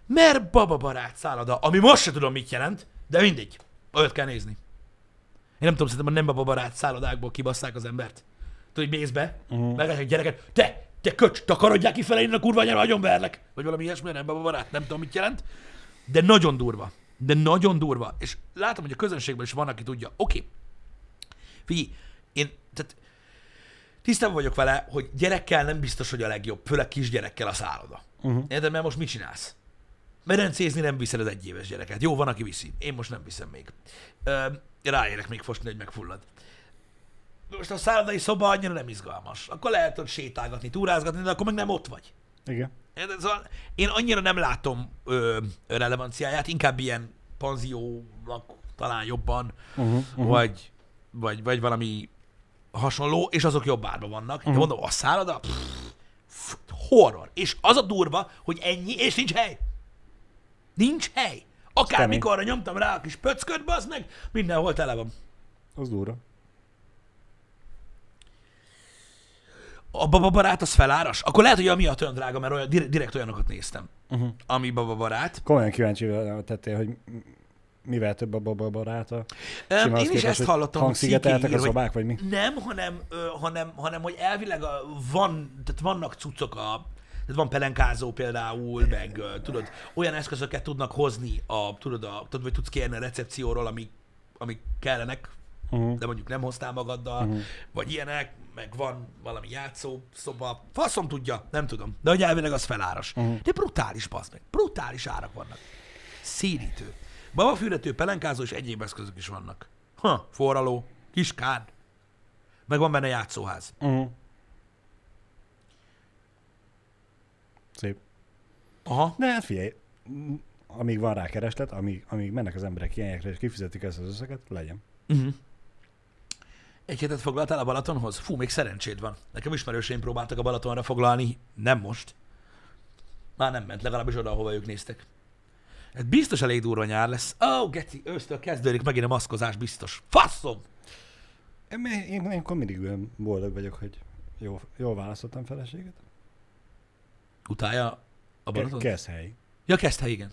Mert bababarát szálloda, ami most se tudom mit jelent, de mindegy. Olyat kell nézni. Én nem tudom, szerintem a nem bababarát szállodákból kibasszák az embert. Tudod, hogy mész be, Mhm. uh-huh. egy gyereket, te, te köcs, takarodják ki fele, innen a kurva anyára, nagyon verlek. Vagy valami ilyesmi, nem bababarát, nem tudom, mit jelent. De nagyon durva. De nagyon durva. És látom, hogy a közönségben is van, aki tudja. Oké. Okay. Figyelj, én, tehát tisztában vagyok vele, hogy gyerekkel nem biztos, hogy a legjobb, főleg kisgyerekkel a szálloda. Uh-huh. Érted, mert most mit csinálsz? Medencézni nem viszed az egyéves gyereket. Jó, van, aki viszi. Én most nem viszem még. Ö, ráérek még fosni, hogy megfullad. Most a szállodai szoba annyira nem izgalmas. Akkor lehet ott sétálgatni, túrázgatni, de akkor meg nem ott vagy. Igen. Szóval én annyira nem látom ö, relevanciáját, inkább ilyen panziónak talán jobban, Uh-huh. Uh-huh. vagy, vagy, vagy valami hasonló, és azok jobb árban vannak. Uh-huh. De mondom, a szálloda, pff, horror. És az a durva, hogy ennyi, és nincs hely. Nincs hely. Akármikorra nyomtam rá a kis pöcköt, bazd meg, mindenhol tele van. Az durva. A bababarát az feláras? Akkor lehet, hogy amiatt olyan drága, mert olyan, direkt, olyanokat néztem. Uh-huh. Ami bababarát. Komolyan kíváncsi tettél, hogy mivel több a baba baráta? Öm, Sima az Én is képest, ezt hallottam, Hangszigeteltek a szobák, vagy mi? Nem, hanem, hanem, hanem hogy elvileg a, van, tehát vannak cuccok a Tehát van pelenkázó például, meg tudod, olyan eszközöket tudnak hozni, a, tudod, a, tudod, vagy tudsz kérni a recepcióról, amik, amik kellenek, Uh-huh. de mondjuk nem hoztál magaddal, uh-huh. vagy ilyenek, meg van valami játszó szoba, faszom tudja, nem tudom. De hogy elvileg az feláras. Uh-huh. De brutális, bazd meg. Brutális árak vannak. Szédítő. Babafürdető, pelenkázó és egyéb eszközök is vannak. Ha, forraló, kis kád. Meg van benne játszóház. Uh-huh. Szép. Aha. De hát figyelj, amíg van rá kereslet, amíg, amíg mennek az emberek ilyenekre, és kifizetik ezt az összeget, legyen. Uh-huh. Egy hétet foglaltál a Balatonhoz? Fú, még szerencséd van. Nekem ismerőseim próbáltak a Balatonra foglalni, nem most. Már nem ment, legalábbis oda, ahova ők néztek. Ez biztos elég durva nyár lesz. Ó, oh, geci, ősztől kezdődik megint a maszkozás, biztos. Faszom! Én, én, én akkor mindig olyan boldog vagyok, hogy jó, jól választottam feleséget. Utálja a Balaton? Ke- Keszhely. ja, kezdte, igen.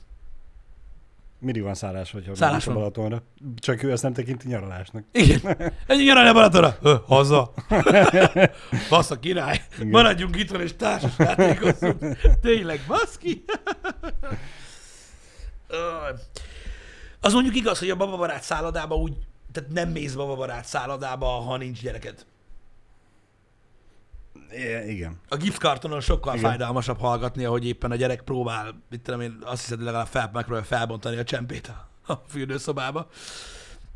Mindig van szállás, hogyha Szállás van. Balatonra. Csak ő ezt nem tekinti nyaralásnak. Igen. Ennyi nyaralni a Balatonra? Ö, haza. Fasz a király. Igen. Maradjunk itthon és társas játékozzunk. Tényleg, baszki. Az mondjuk igaz, hogy a bababarát szállodába úgy, tehát nem mész bababarát szállodába, ha nincs gyereked. Igen. A giftkartonon sokkal Igen. fájdalmasabb hallgatni, hogy éppen a gyerek próbál, mit tudom én, azt hiszed, hogy legalább fel, megpróbálja felbontani a csempét a, a fürdőszobába.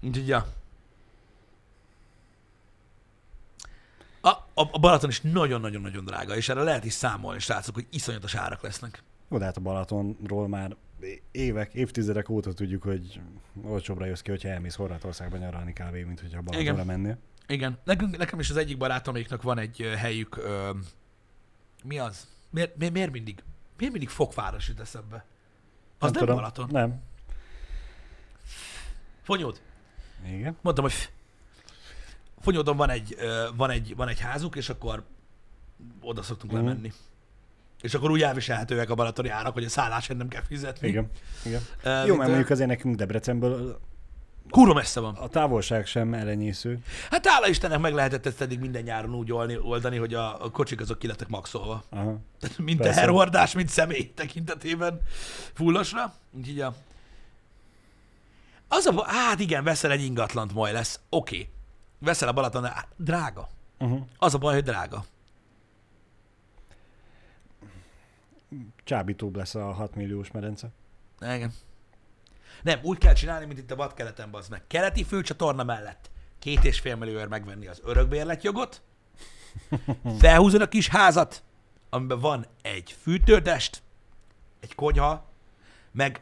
Úgyhogy, ja. A, a, a Balaton is nagyon-nagyon-nagyon drága, és erre lehet is számolni, srácok, hogy iszonyatos árak lesznek. Jó, de hát a Balatonról már évek, évtizedek óta tudjuk, hogy olcsóbbra jössz ki, hogyha elmész Horvátországba nyaralni kávé, mint hogyha Balatonra mennél. Igen, nekünk, nekem is az egyik barátoméknak van egy helyük, ö, mi az? Miért, miért, miért mindig? Miért mindig Fokváros jut eszembe? Az nem, nem Balaton. Nem. Fonyód. Igen. Mondtam, hogy Fonyódon van egy, ö, van, egy, van egy házuk, és akkor oda szoktunk Mhm. lemenni. És akkor úgy elviselhetőek a balatoni árak, hogy a szállásért nem kell fizetni. Igen. Igen. Ö, Jó, mert mondjuk azért nekünk Debrecenből Kurva messze van. a távolság sem elenyésző. Hát hála Istennek meg lehetett ezt eddig minden nyáron úgy oldani, hogy a, a kocsik azok ki lettek maxolva. Aha. Tehát mind Persze. teherhordás, mind személy tekintetében fullosra. Úgyhogy a... Az a, hát igen, veszel egy ingatlant, majd lesz. Oké. Okay. Veszel a Balaton, drága. Uh-huh. Az a baj, hogy drága. Csábítóbb lesz a 6 milliós medence. Igen. Nem, úgy kell csinálni, mint itt a vadkeleten, bazd meg. Keleti főcsatorna mellett két és fél millióért megvenni az örökbérletjogot, felhúzod a kis házat, amiben van egy fűtőtest, egy konyha, meg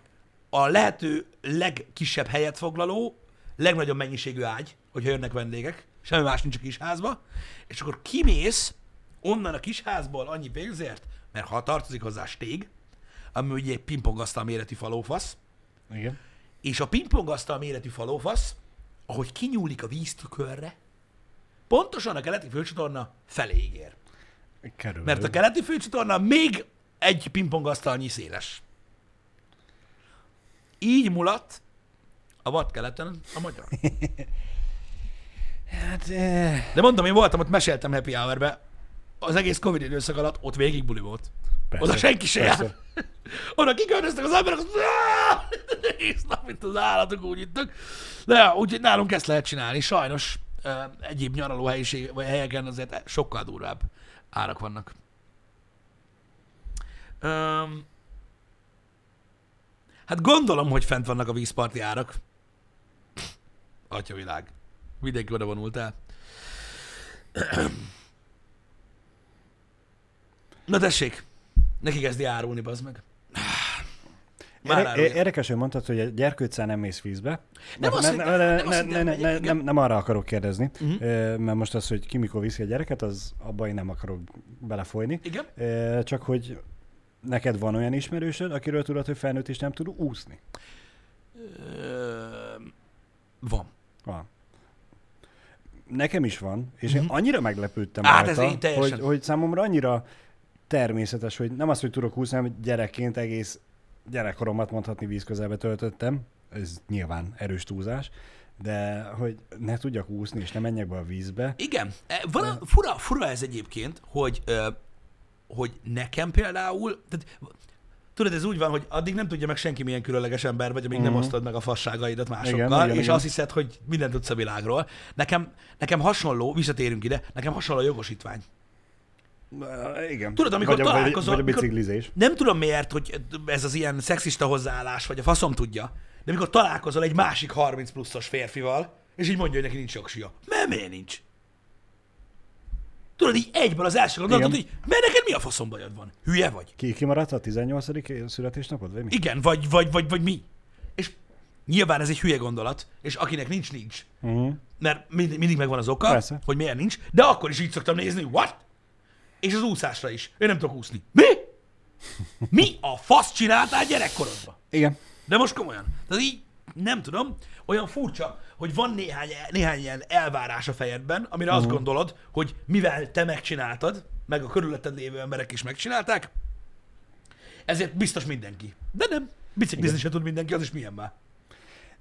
a lehető legkisebb helyet foglaló, legnagyobb mennyiségű ágy, hogyha jönnek vendégek, semmi más nincs a kis házba, és akkor kimész onnan a kis házból annyi pénzért, mert ha tartozik hozzá stég, ami ugye egy pingpongasztal méretű falófasz, Igen. és a pingpongasztal méretű falófasz, ahogy kinyúlik a víztükörre, pontosan a keleti főcsatorna felé ígér. Kerül. Mert a keleti főcsatorna még egy pingpongasztalnyi széles. Így mulat a vadkeleten a magyar. Hát, eh, De mondom, én voltam, ott meséltem Happy hour az egész Covid időszak alatt ott végig buli volt. persze, Oda senki se jár. Oda kikörnöztek az emberek, az egész nap, mint az állatok úgy ittak. De ja, úgyhogy nálunk ezt lehet csinálni. Sajnos egyéb nyaraló helyiség, vagy helyeken azért sokkal durvább árak vannak. Um, hát gondolom, hogy fent vannak a vízparti árak. Atyavilág. Mindenki oda vonultál. Na tessék, neki kezdi árulni, bazd meg. Már. Érdekes, hogy mondtad, hogy a gyerkőccel nem mész vízbe. Nem azt, hogy- ne- nem ne- azt, nem ne- megyek, ne- igen. nem- Nem arra akarok kérdezni, Mhm. ö, mert most az, hogy ki mikor viszi a gyereket, az abban én nem akarok belefolyni. Igen? Csak hogy neked van olyan ismerősöd, akiről tudod, hogy felnőtt és nem tud úszni? Van. Van. Nekem is van, és Mhm. én annyira meglepődtem hát rajta, hogy, hogy számomra annyira természetes, hogy nem az, hogy tudok úszni, hanem gyerekként egész gyerekkoromat mondhatni víz közelbe töltöttem. Ez nyilván erős túlzás, de hogy ne tudjak úszni, és ne menjek be a vízbe. Igen. E, Van, fura, fura ez egyébként, hogy, hogy nekem például, tehát, tudod, ez úgy van, hogy addig nem tudja meg senki, milyen különleges ember vagy, amíg mm. nem Mhm. osztod meg a fasságaidat másokkal, Igen, igen, és igen. azt hiszed, hogy mindent tudsz a világról. Nekem, nekem hasonló, visszatérünk ide, nekem hasonló jogosítvány. Igen. Tudod, amikor vagy, a- vagy, találkozol- vagy a amikor- biciklizés. Nem tudom miért, hogy ez az ilyen szexista hozzáállás, vagy a faszom tudja, de amikor találkozol egy másik 30 pluszos férfival, és így mondja, hogy neki nincs jogsia. Mert miért nincs? Tudod, így egyből az első gondolatod, hogy mert neked mi a faszom bajod van? Hülye vagy? Ki, kimaradt a 18. születésnapod, vagy mi? Igen, vagy, vagy, vagy, vagy mi? És nyilván ez egy hülye gondolat, és akinek nincs, nincs. Uh-huh. Mert mind, mindig megvan az oka, Persze. hogy miért nincs, de akkor is így szoktam nézni, what? És az úszásra is. Én nem tudok úszni. Mi? Mi a fasz csináltál gyerekkorodban? Igen. De most komolyan. Tehát így, nem tudom, olyan furcsa, hogy van néhány, néhány ilyen elvárás a fejedben, amire azt gondolod, hogy mivel te megcsináltad, meg a körülötted lévő emberek is megcsinálták, ezért biztos mindenki. De nem. Biciklizni se tud mindenki, az is milyen már.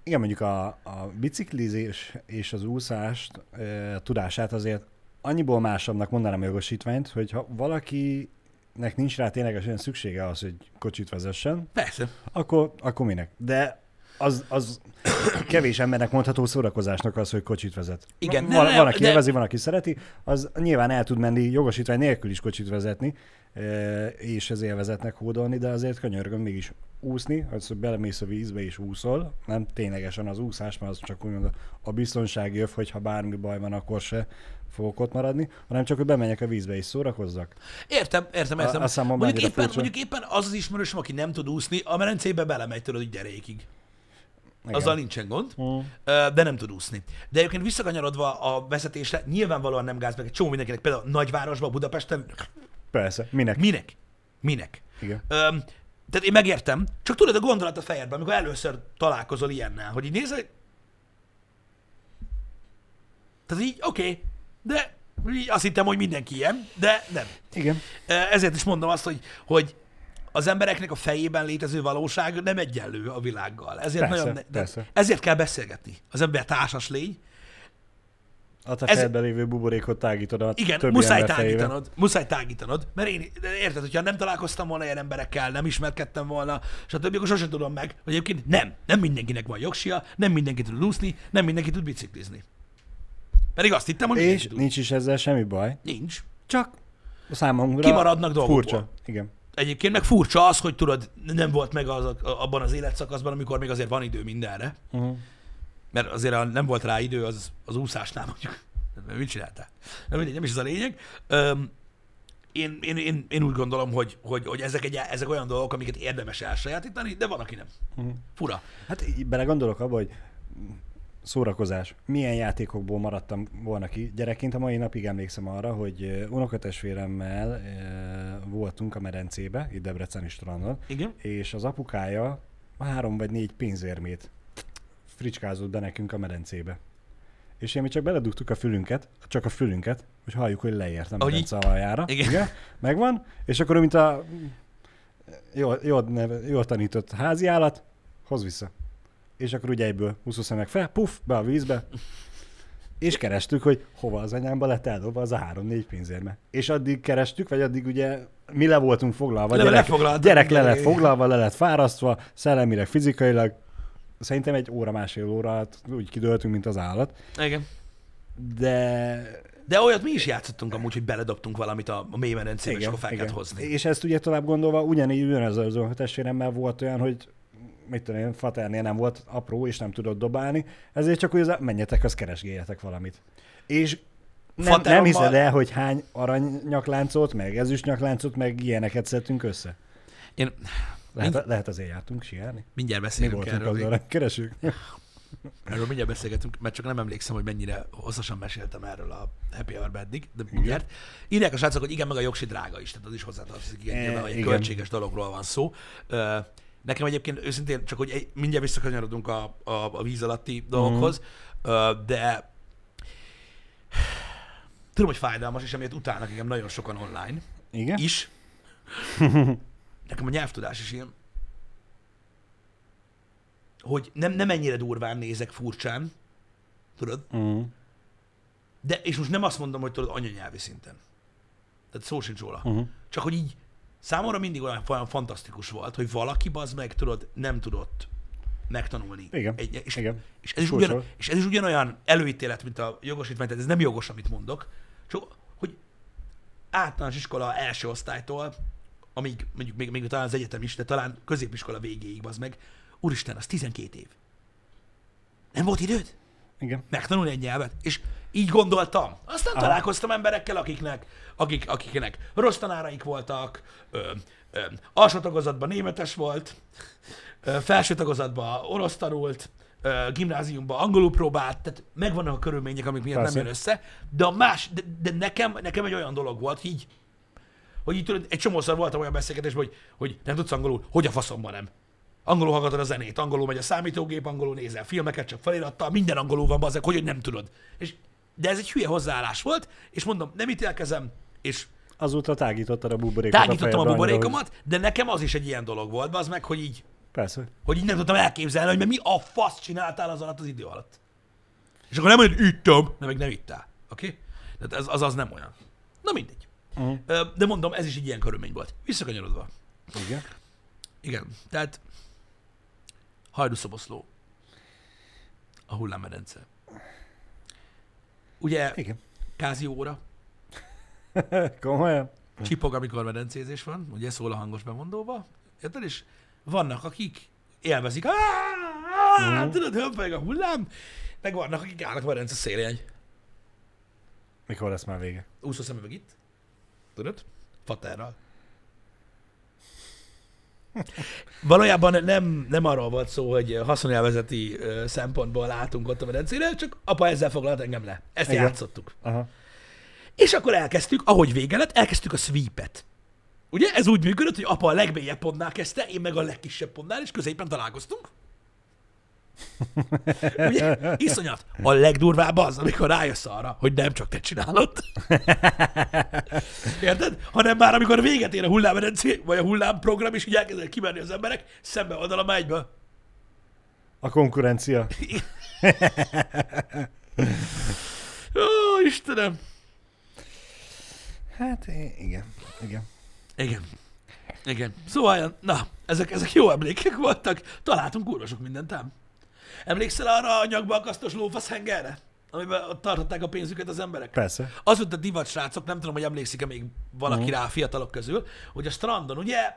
Igen, mondjuk a, a biciklizés és az úszást e, tudását azért annyiból másabbnak mondanám a jogosítványt, hogy ha valakinek nincs rá ténylegesen szüksége az, hogy kocsit vezessen, Persze. akkor, akkor minek? De az, az kevés embernek mondható szórakozásnak az, hogy kocsit vezet. Igen, van, ne, ne, van, aki de- élvezi, van, aki szereti, az nyilván el tud menni jogosítvány nélkül is kocsit vezetni, e, és az élvezetnek hódolni, de azért könyörgöm mégis úszni, az, hogy belemész a vízbe és úszol, nem ténylegesen az úszás, mert az csak úgymond a biztonsági öv, hogyha bármi baj van, akkor se fogok ott maradni, hanem csak, hogy bemenjek a vízbe és szórakozzak. Értem, értem, A- értem. a számomra mondjuk, éppen, furcsa. mondjuk éppen az az ismerősöm, aki nem tud úszni, a medencébe belemegy tudod, hogy gyerekig. Azzal nincsen gond, Mm. De nem tud úszni. De egyébként visszakanyarodva a vezetésre, nyilvánvalóan nem gáz meg egy csomó mindenkinek, például nagyvárosban, Budapesten, Persze, minek? minek? Minek? Igen. Öm, tehát én megértem, csak tudod a gondolat a fejedben, amikor először találkozol ilyennel, hogy így nézel, tehát így, oké, okay, de így azt hittem, hogy mindenki ilyen, de nem. Igen. Ezért is mondom azt, hogy, hogy az embereknek a fejében létező valóság nem egyenlő a világgal. Ezért, Persze, nagyon, persze. ezért kell beszélgetni. Az ember társas lény. A te Ez- fejedben lévő buborékot tágítod a Igen, többi muszáj tágítanod. Muszáj tágítanod. Mert én, érted, hogyha nem találkoztam volna ilyen emberekkel, nem ismerkedtem volna, stb., akkor sosem tudom meg, hogy egyébként nem. Nem mindenkinek van jogsia, nem mindenki tud úszni, nem mindenki tud biciklizni. Pedig azt hittem, hogy És nincs is ezzel semmi baj. Nincs. Csak számomra Kimaradnak dolgokból. Furcsa. Igen. Egyébként meg furcsa az, hogy tudod, nem volt meg az, abban az életszakaszban, amikor még azért van idő mindenre. Uh-huh. Mert azért ha nem volt rá idő, az, az úszásnál mondjuk. Mit csináltál? Nem, mindegy, nem is ez a lényeg. Öm, én, én, én, én, úgy gondolom, hogy, hogy, hogy ezek, egy, ezek olyan dolgok, amiket érdemes elsajátítani, de van, aki nem. Uh-huh. Fura. Hát belegondolok abba, hogy szórakozás. Milyen játékokból maradtam volna ki? Gyerekként a mai napig emlékszem arra, hogy unokatestvéremmel voltunk a medencébe, itt Debreceni strandon, Igen. és az apukája három vagy négy pénzérmét fricskázott be nekünk a medencébe. És én mi csak beledugtuk a fülünket, csak a fülünket, hogy halljuk, hogy leért a medence aljára. Igen. Igen. Megvan, és akkor mint a jól, jól, jól tanított házi állat, hoz vissza. És akkor ugye egyből húszó meg fel, puff, be a vízbe, és kerestük, hogy hova az anyámba lett eldobva az a három-négy pénzérme. És addig kerestük, vagy addig ugye mi le voltunk foglalva, Le- gyerek, lefoglaltak, gyerek le lett foglalva, le lett fárasztva, szellemileg, fizikailag. Szerintem egy óra, másfél óra alatt úgy kidőltünk, mint az állat. Igen. De De olyat mi is játszottunk amúgy, hogy beledobtunk valamit a, a mély medencébe, és akkor fel hozni. És ezt ugye tovább gondolva, ugyanígy ugyanez az volt olyan, hogy mit tudom én, Faternél nem volt apró, és nem tudott dobálni, ezért csak úgy menjetek, az keresgéljetek valamit. És nem, nem hiszed el, hogy hány aranynyakláncot, meg ezüstnyakláncot, meg ilyeneket szedtünk össze? Én Lehet, lehet azért jártunk siárni? mindjárt Mi beszélünk voltunk erről. az aranykeresők? Erről mindjárt beszélgetünk, mert csak nem emlékszem, hogy mennyire hosszasan meséltem erről a Happy hour eddig, de mindjárt. Írják a srácok, hogy igen, meg a jogsi drága is, tehát az is hozzátartozik, igen, E, nyilván, hogy egy igen. költséges dologról van szó. Nekem egyébként őszintén csak, hogy egy, mindjárt visszakanyarodunk a, a, a víz alatti dolgokhoz, ö, de tudom, hogy fájdalmas, és emiatt utálnak engem nagyon sokan online Igen? is. Nekem a nyelvtudás is ilyen, hogy nem, nem ennyire durván nézek furcsán, tudod, Mm. de, és most nem azt mondom, hogy tudod anyanyelvi szinten. Tehát szó sincs róla. Uh-huh. Csak hogy így számomra mindig olyan, olyan fantasztikus volt, hogy valaki bazd meg, tudod, nem tudott megtanulni. Igen, Egy, és, igen. És, ez is ugyan, és ez is ugyanolyan előítélet, mint a jogosítvány, tehát ez nem jogos, amit mondok, csak hogy általános iskola első osztálytól, amíg mondjuk még, még talán az egyetem is, de talán középiskola végéig, az meg, úristen, az 12 év. Nem volt időd? Igen. megtanulni egy nyelvet. És így gondoltam. Aztán Aha. találkoztam emberekkel, akiknek, akik, akiknek rossz tanáraik voltak, ö, ö, alsó tagozatban németes volt, ö, felső tagozatban orosz tanult, ö, gimnáziumban angolul próbált, tehát megvannak a körülmények, amik miatt Persze. nem jön össze, de, a más, de, de nekem, nekem egy olyan dolog volt, így, hogy így tudod, egy csomószor voltam olyan beszélgetésben, hogy, hogy nem tudsz angolul, hogy a faszomban nem. Angolul hallgatod a zenét, angolul megy a számítógép, angolul nézel filmeket, csak felirattal, minden angolul van, bazeg, hogy, hogy nem tudod. És, de ez egy hülye hozzáállás volt, és mondom, nem ítélkezem, és Azóta tágítottad a buborékot tágítottam a annyira, buborékomat, de nekem az is egy ilyen dolog volt, az meg, hogy így, Persze. hogy így nem tudtam elképzelni, hogy mert mi a fasz csináltál az alatt az idő alatt. És akkor nem hogy ittam, de meg nem ittál. Oké? Okay? Tehát az az nem olyan. Na mindegy. Uh-huh. De mondom, ez is egy ilyen körülmény volt. Visszakanyarodva. Igen. Igen, tehát hajdúszoboszló. A hullámmedence. Ugye Igen. kázi óra, Komolyan? csipog, amikor medencézés van, ugye szól a hangos bemondóba, érted? És vannak, akik élvezik, Mhm. tudod, hömpölyeg a hullám, meg vannak, akik állnak a medence szélén. Mikor lesz már vége? Úszó szemüveg itt, tudod? Faterral. Valójában nem, nem arról volt szó, hogy haszonélvezeti szempontból látunk ott a medencére, csak apa ezzel foglalt engem le. Ezt Igen. játszottuk. Aha. És akkor elkezdtük, ahogy vége lett, elkezdtük a sweepet. Ugye? Ez úgy működött, hogy apa a legmélyebb pontnál kezdte, én meg a legkisebb pontnál, és középen találkoztunk. Ugye? Iszonyat. A legdurvább az, amikor rájössz arra, hogy nem csak te csinálod. Érted? Hanem már amikor véget ér a hullámmedencé, vagy a hullámprogram, és így elkezdenek kimenni az emberek, szembe oldal a egyből. A konkurencia. Ó, Istenem! Hát igen. Igen. Igen. Igen. Szóval, na, ezek, ezek jó emlékek voltak. Találtunk kurva sok mindent, ám. Emlékszel arra a nyakba akasztós lófasz hengerre? Amiben ott tartották a pénzüket az emberek? Persze. Az volt a divat, srácok, nem tudom, hogy emlékszik-e még valaki Mhm. rá a fiatalok közül, hogy a strandon, ugye,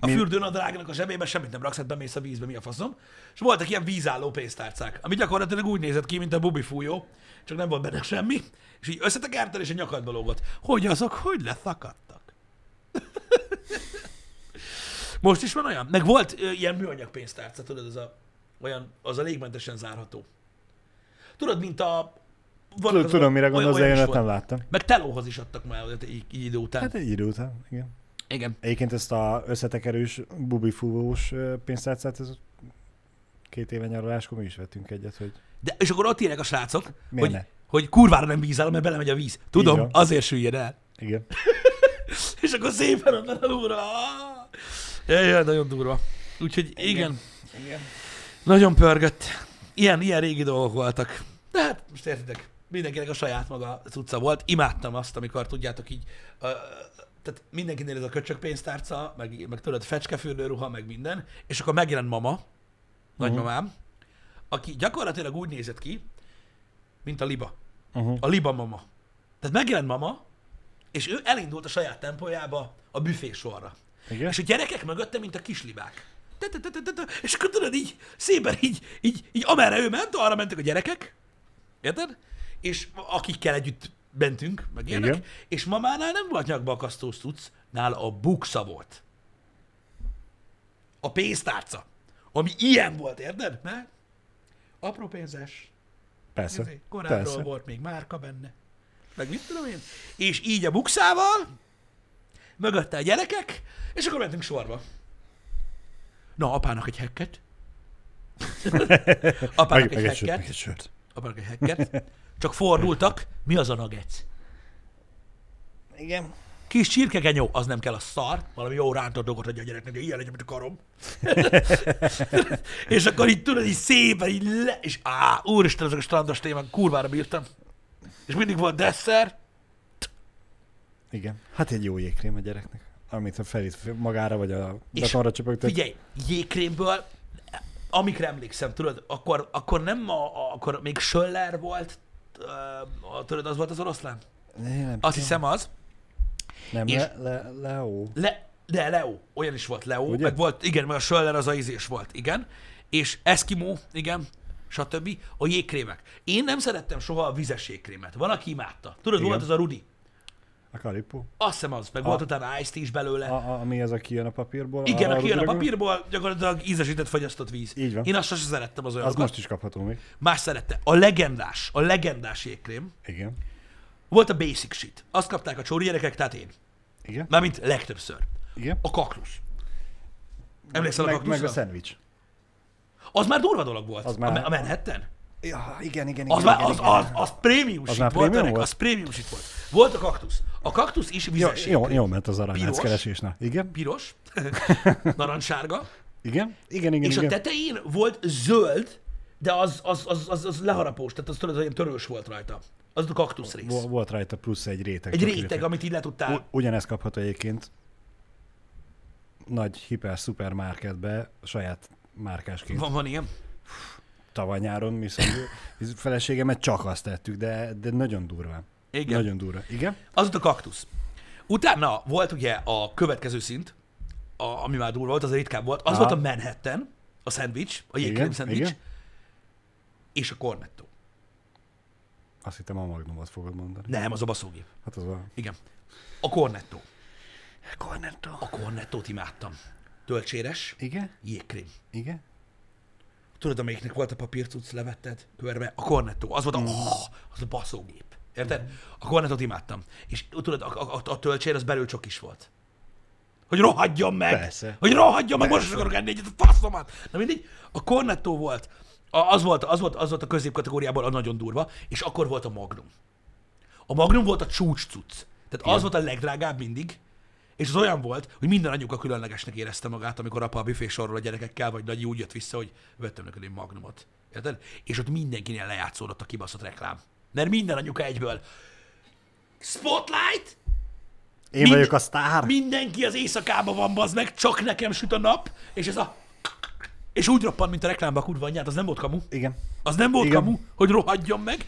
a Mi- fürdőnadrágnak a zsebébe semmit nem raksz, hát bemész a vízbe, mi a faszom. És voltak ilyen vízálló pénztárcák, ami gyakorlatilag úgy nézett ki, mint a bubi fújó, csak nem volt benne semmi, és így összetekerted, és a nyakadba lógott. Hogy azok, hogy leszakadtak? Most is van olyan? Meg volt ö, ilyen műanyag pénztárca, tudod, az a, olyan, az a légmentesen zárható. Tudod, mint a... vannak Tud- Tudom, mire olyan- gondolsz, de én nem láttam. Meg telóhoz is adtak már olyat így, így idő után. Hát egy idő után, igen. Igen. Egyébként ezt a összetekerős, bubifúvós pénztárcát, ez két éve nyaraláskor mi is vettünk egyet, hogy De, és akkor ott írják a srácok, miért hogy, ne? hogy kurvára nem vízálló, mert belemegy a víz. Tudom, van. azért süllyed el. Igen. És akkor szépen onnan alulra. Jaj, nagyon durva. Úgyhogy igen, igen. Igen. Nagyon pörgött. Ilyen, ilyen régi dolgok voltak. De hát, most értitek, mindenkinek a saját maga cucca volt. Imádtam azt, amikor tudjátok így, uh, tehát mindenkinél ez a köcsök pénztárca, meg, meg tudod, fecskefürdőruha, meg minden, és akkor megjelent mama, nagymamám, aki gyakorlatilag úgy nézett ki, mint a liba. Uh-huh. A liba mama. Tehát megjelent mama, és ő elindult a saját tempójába a büfé sorra. Igen? És a gyerekek mögötte, mint a kislibák. És akkor tudod, így szépen így, így, így amerre ő ment, arra mentek a gyerekek. Érted? És akikkel együtt mentünk, meg ilyenek. Igen. És mamánál nem volt nyakba akasztós cucc, nála a buksa volt. A pénztárca. Ami ilyen volt, érted? Mert apró pénzes, Persze. Korábban Persze. volt még márka benne. Meg mit tudom én. És így a bukszával, mögötte a gyerekek, és akkor mentünk sorba. Na, apának egy hekket. apának Meg, egy meg, egy sört, meg hekket. egy sört. Apának egy hekket. Csak fordultak. Mi az a nagec? Igen. Kis csirkegenyó, az nem kell a szar, valami jó rántott dolgot adja a gyereknek, hogy ilyen legyen, mint a karom. és akkor így tudod, így szépen, így le, és á, úristen, ezek a strandos témák, kurvára bírtam. És mindig volt desszert. Igen. Hát egy jó jégkrém a gyereknek. Amit a felít magára, vagy a betonra csöpögtet. Figyelj, jégkrémből, amikre emlékszem, tudod, akkor, akkor nem a, a, akkor még Söller volt, uh, tudod, az volt az oroszlán? Ne, nem Azt hiszem az. Nem, és- le, le, Leo. Le, de Leo, olyan is volt Leo, Ugye? meg volt, igen, meg a Söller az a izés volt, igen. És Eskimo, igen, stb. A jégkrémek. Én nem szerettem soha a vizes jégkrémet. Van, aki imádta. Tudod, Igen. volt az a Rudi. A kalipó. Azt hiszem az, meg volt utána Ice is belőle. A, a, ami az, aki jön a papírból. Igen, aki jön a papírból, gyakorlatilag ízesített, fagyasztott víz. Így van. Én azt sosem szerettem az Az olyanokat. most is kapható még. Más szerette. A legendás, a legendás jégkrém Igen. volt a basic shit. Azt kapták a csóri gyerekek, tehát én. Igen. Mármint legtöbbször. Igen. A kaktusz. Emlékszel a meg, meg a szendvics. Az már durva dolog volt. Az A, már- me- a Manhattan? Ja, igen, igen, Az igen, igen, az, igen. az, az prémium Az már volt, prémium volt? az prémium volt. Volt a kaktusz. A kaktusz is Jó, vizes jó, jégkrém. jó ment az aranyác Piros. keresésnek. Igen, Piros, narancssárga, igen, igen, igen, és a igen. tetején volt zöld, de az, az, az, az, az leharapós, tehát az tudod, olyan törős volt rajta. Az a kaktusz rész. Vo- Volt rajta plusz egy réteg. Egy csokilifé. réteg, amit így le tudtál. U- Ugyanezt kapható egyébként nagy hiper-szuper marketbe saját márkásként. Van, van ilyen. Tavaly nyáron mi szóval feleségemet csak azt tettük, de, de nagyon durván. Igen. Nagyon durva. Igen? Az a kaktusz. Utána volt ugye a következő szint, a, ami már durva volt, az ritkább volt, az Aha. volt a Manhattan, a szendvics, a jégkrém szendvics, és a cornetto. Azt hittem a Magnumot fogod mondani. Nem, az a baszógép. Hát az a... Igen. A cornetto. Cornetto. A cornettót imádtam. Töltséres, Igen? jégkrém. Igen? Tudod, amelyiknek volt a papírcucc, levetted körbe? A cornetto. Az volt a, oh, az a baszógép. Érted? A cornettót imádtam. És tudod, a, a, a, töltsér az belül csak is volt. Hogy rohadjon meg! Persze. Hogy rohadjon meg, most is akarok enni egyet, a faszomat! Na mindegy, a cornetto volt, a, az volt, az volt, az volt a középkategóriából a nagyon durva, és akkor volt a Magnum. A Magnum volt a csúcs cucc. Tehát az volt a legdrágább mindig, és az olyan volt, hogy minden anyuka különlegesnek érezte magát, amikor apa a büfé sorról a gyerekekkel, vagy nagy úgy jött vissza, hogy vettem neked egy magnumot. Érted? És ott mindenkinél lejátszódott a kibaszott reklám. Mert minden anyuka egyből Spotlight! Én Mind- vagyok a sztár. Mindenki az éjszakában van, bazd meg, csak nekem süt a nap, és ez a... És úgy roppant, mint a reklámba a kurva anyját, az nem volt kamu. Igen. Az nem volt Igen. kamu, hogy rohadjon meg.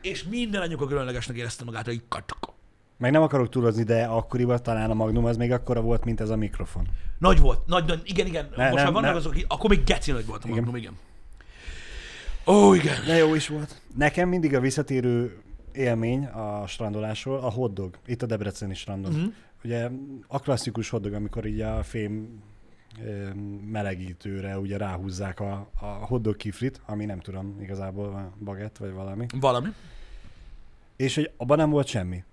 És minden anyuka különlegesnek érezte magát, hogy katka. Meg nem akarok túlozni, de akkoriban talán a Magnum az még akkora volt, mint ez a mikrofon. Nagy volt, nagy, nagy igen, igen. Ne, Most nem, már vannak nem. azok, akik- akkor még geci nagy volt a Igen. Magnum, igen. Ó, igen. De jó is volt. Nekem mindig a visszatérő élmény a strandolásról a hotdog. Itt a Debreceni strandon. Mm-hmm. Ugye a klasszikus hotdog, amikor így a fém melegítőre ugye ráhúzzák a, a hotdog kiflit, ami nem tudom, igazából bagett vagy valami. Valami. És hogy abban nem volt semmi.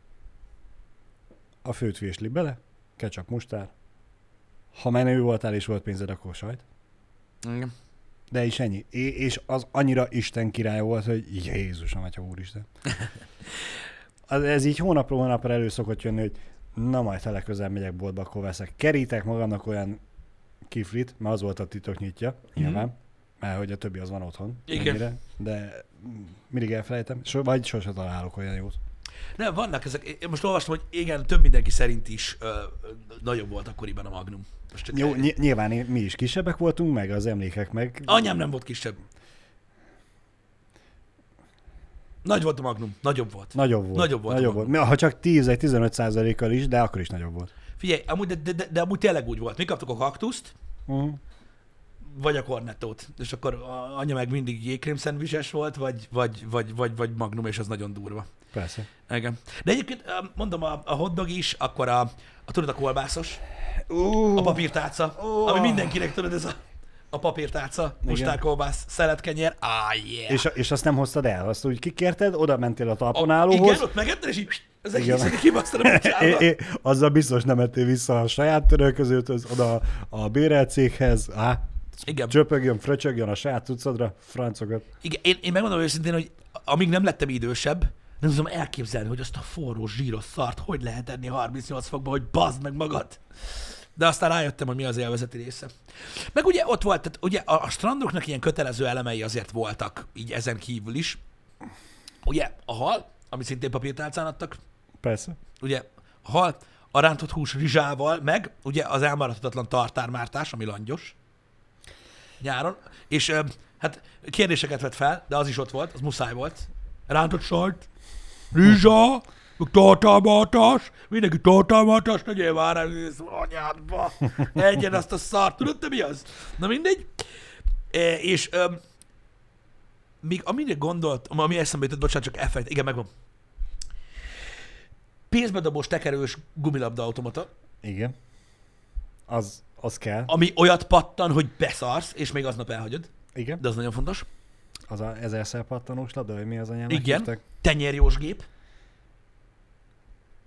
A főt vésli bele, ketchup, mustár. Ha menő voltál és volt pénzed, akkor sajt. Igen. De is ennyi. É- és az annyira Isten király volt, hogy Jézusom, atya úristen. Az, ez így hónapról hónapra elő szokott jönni, hogy na majd ha legközelebb megyek boltba, akkor veszek. Kerítek magamnak olyan kiflit, mert az volt a titok nyitja, nyilván, mert hogy a többi az van otthon. Igen. ennyire, de mindig elfelejtem, so, vagy sose találok olyan jót. Nem, vannak ezek. Én most olvastam, hogy igen, több mindenki szerint is ö, nagyobb volt akkoriban a Magnum. Most csak Jó, ny- nyilván mi is kisebbek voltunk, meg az emlékek meg. Anyám nem volt kisebb. Nagy volt a Magnum, nagyobb volt. Nagyobb volt. Nagyobb volt Nagyobb volt. Ha csak 10-15 százalékkal is, de akkor is nagyobb volt. Figyelj, amúgy, de, de, de, de amúgy tényleg úgy volt. Mi kaptuk a kaktuszt, Uh-huh. Vagy a kornettót. És akkor a anya meg mindig jégkrém szendvises volt, vagy, vagy, vagy, vagy, vagy magnum, és az nagyon durva. Persze. Igen. De egyébként mondom, a, a hotdog is, akkor a, a tudod, a kolbászos, Uh, a papírtáca, Ó. ami mindenkinek, tudod, ez a, a papírtáca, mustárkolbász, szeletkenyér, ah, yeah. és, és azt nem hoztad el? Azt úgy kikérted, oda mentél a talpon a, állóhoz. igen, ott megetted, és így az egészet kibasztad a É, bocsánat. é, azzal biztos nem ettél vissza a saját törölközőthöz, oda a bérelt céghez, á, Igen. csöpögjön, fröcsögjön a saját cuccodra, francokat. Igen, én, én megmondom őszintén, hogy amíg nem lettem idősebb, nem tudom elképzelni, hogy azt a forró, zsíros szart hogy lehet enni 38 fokba, hogy bazd meg magad. De aztán rájöttem, hogy mi az élvezeti része. Meg ugye ott volt, tehát ugye a, a strandoknak ilyen kötelező elemei azért voltak, így ezen kívül is. Ugye a hal, amit szintén papírtálcán adtak, Persze. ugye hal, a rántott hús rizsával, meg ugye az elmaradhatatlan tartármártás, ami langyos nyáron, és hát kérdéseket vett fel, de az is ott volt, az muszáj volt. Rántott sajt, rizsa, tartalmatás, mindenki tartalmatás, tegyél már ez anyádba, egyen azt a szart, tudod te mi az? Na mindegy. E, és öm, még amire gondolt, ami eszembe jutott, bocsánat, csak elfelejt, igen, megvan. Pénzbedobós tekerős gumilabda automata, Igen. Az, az kell. ami olyat pattan, hogy beszarsz, és még aznap elhagyod, Igen. de az nagyon fontos. Az a ezerszer pattanós labda, vagy mi az anyának Igen. hívták? Tenyérjós gép.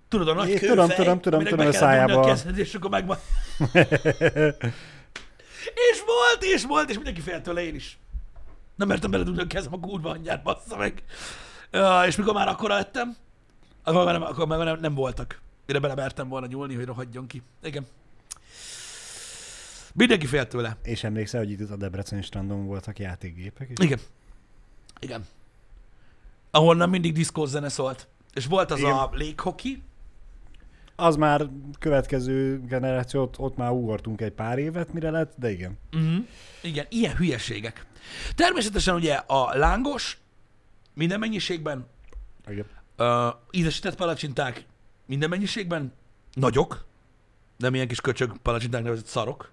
Tudod, a nagy kőfej, tudom, tudom, tudom, tudom, a szájába. A kezed, és akkor megvan. és volt, és volt, és mindenki félt tőle én is. Nem mertem beledugni a kezem a kurva anyját, bassza meg. Ja, és mikor már akkora lettem, akkor már nem, akkor már nem, nem voltak. Mire bele mertem volna nyúlni, hogy rohadjon ki. Igen. Mindenki félt tőle. És emlékszel, hogy itt a Debreceni strandon voltak játékgépek is? Igen. Igen. Ahonnan mindig diszkós zene szólt. És volt az Igen. a léghoki, Az már következő generációt, ott már ugortunk egy pár évet, mire lett, de igen. Uh-huh. Igen, ilyen hülyeségek. Természetesen ugye a lángos minden mennyiségben, igen. uh, ízesített palacsinták minden mennyiségben, nagyok, nem ilyen kis köcsög palacsinták nevezett szarok.